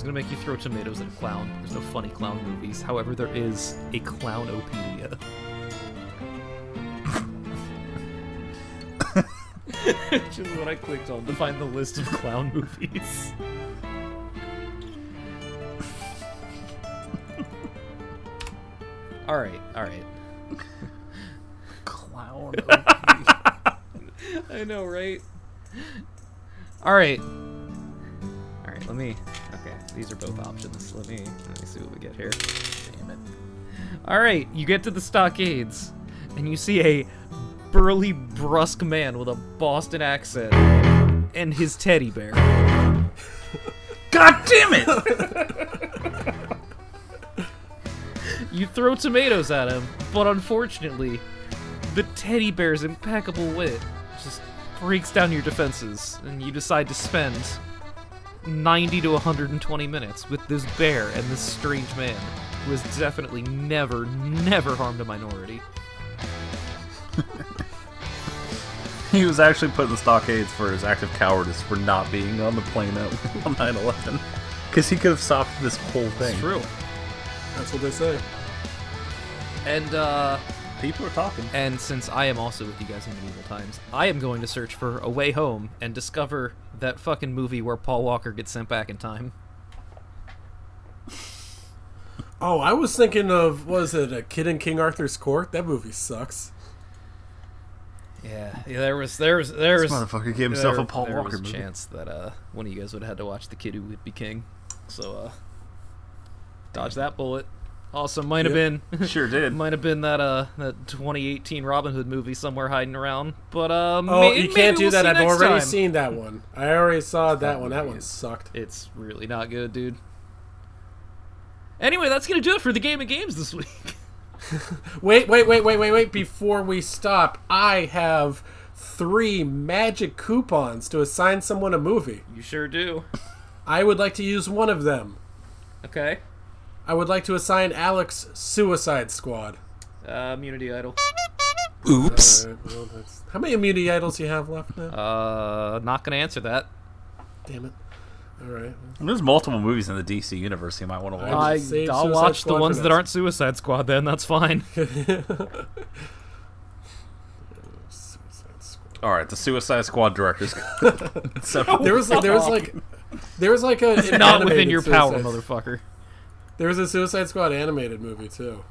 Was gonna make you throw tomatoes at a clown. There's no funny clown movies. However, there is a clownopedia. Which is what I clicked on to find the list of clown movies. alright, alright. Clown. I know, right? Alright. Alright, let me. Okay, these are both options. Let me let me see what we get here. Damn it. Alright, you get to the stockades, and you see a burly, brusque man with a Boston accent and his teddy bear. God damn it! You throw tomatoes at him, but unfortunately, the teddy bear's impeccable wit just breaks down your defenses, and you decide to spend 90 to 120 minutes with this bear and this strange man. who has definitely never, never harmed a minority. He was actually put in the stockades for his act of cowardice for not being on the plane at, on 9/11, because he could have stopped this whole thing. True. That's what they say. And uh, People are talking. and since I am also with you guys in medieval times, I am going to search for A Way Home and discover that fucking movie where Paul Walker gets sent back in time. Oh, I was thinking of was it a Kid in King Arthur's Court? That movie sucks. Yeah, yeah. There was, there was, there was. This motherfucker gave himself there, a Paul there Walker was a movie. chance that uh, one of you guys would have had to watch the kid who would be king. So, uh, dodge that bullet. Also, might have Yep. been, Sure did. might have been that uh, that 2018 Robin Hood movie somewhere hiding around. But um, Oh, may- you can't do we'll that. I've already time. seen that one. I already saw that one. That one sucked. It's really not good, dude. Anyway, that's gonna do it for the game of games this week. Wait, wait, wait, wait, wait, wait. Before we stop, I have three magic coupons to assign someone a movie. You sure do. I would like to use one of them. Okay. I would like to assign Alex Suicide Squad. Uh, immunity idol. Oops. Alright, well, How many immunity idols do you have left now? Uh, not gonna answer that. Damn it. All right. There's multiple movies in the DC universe you might want to watch. I- I, save I'll Suicide watch Squad the ones that next. aren't Suicide Squad. Then that's fine. All right, the Suicide Squad directors. so, There was there was like there was like a an not within animated your power, motherfucker. There was a Suicide Squad animated movie too,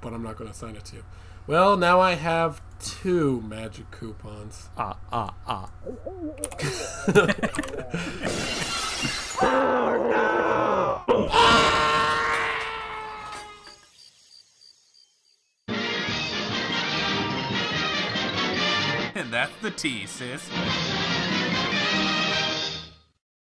but I'm not going to sign it to you. Well, now I have two magic coupons. Ah, ah, ah. oh, no! and that's the T, sis.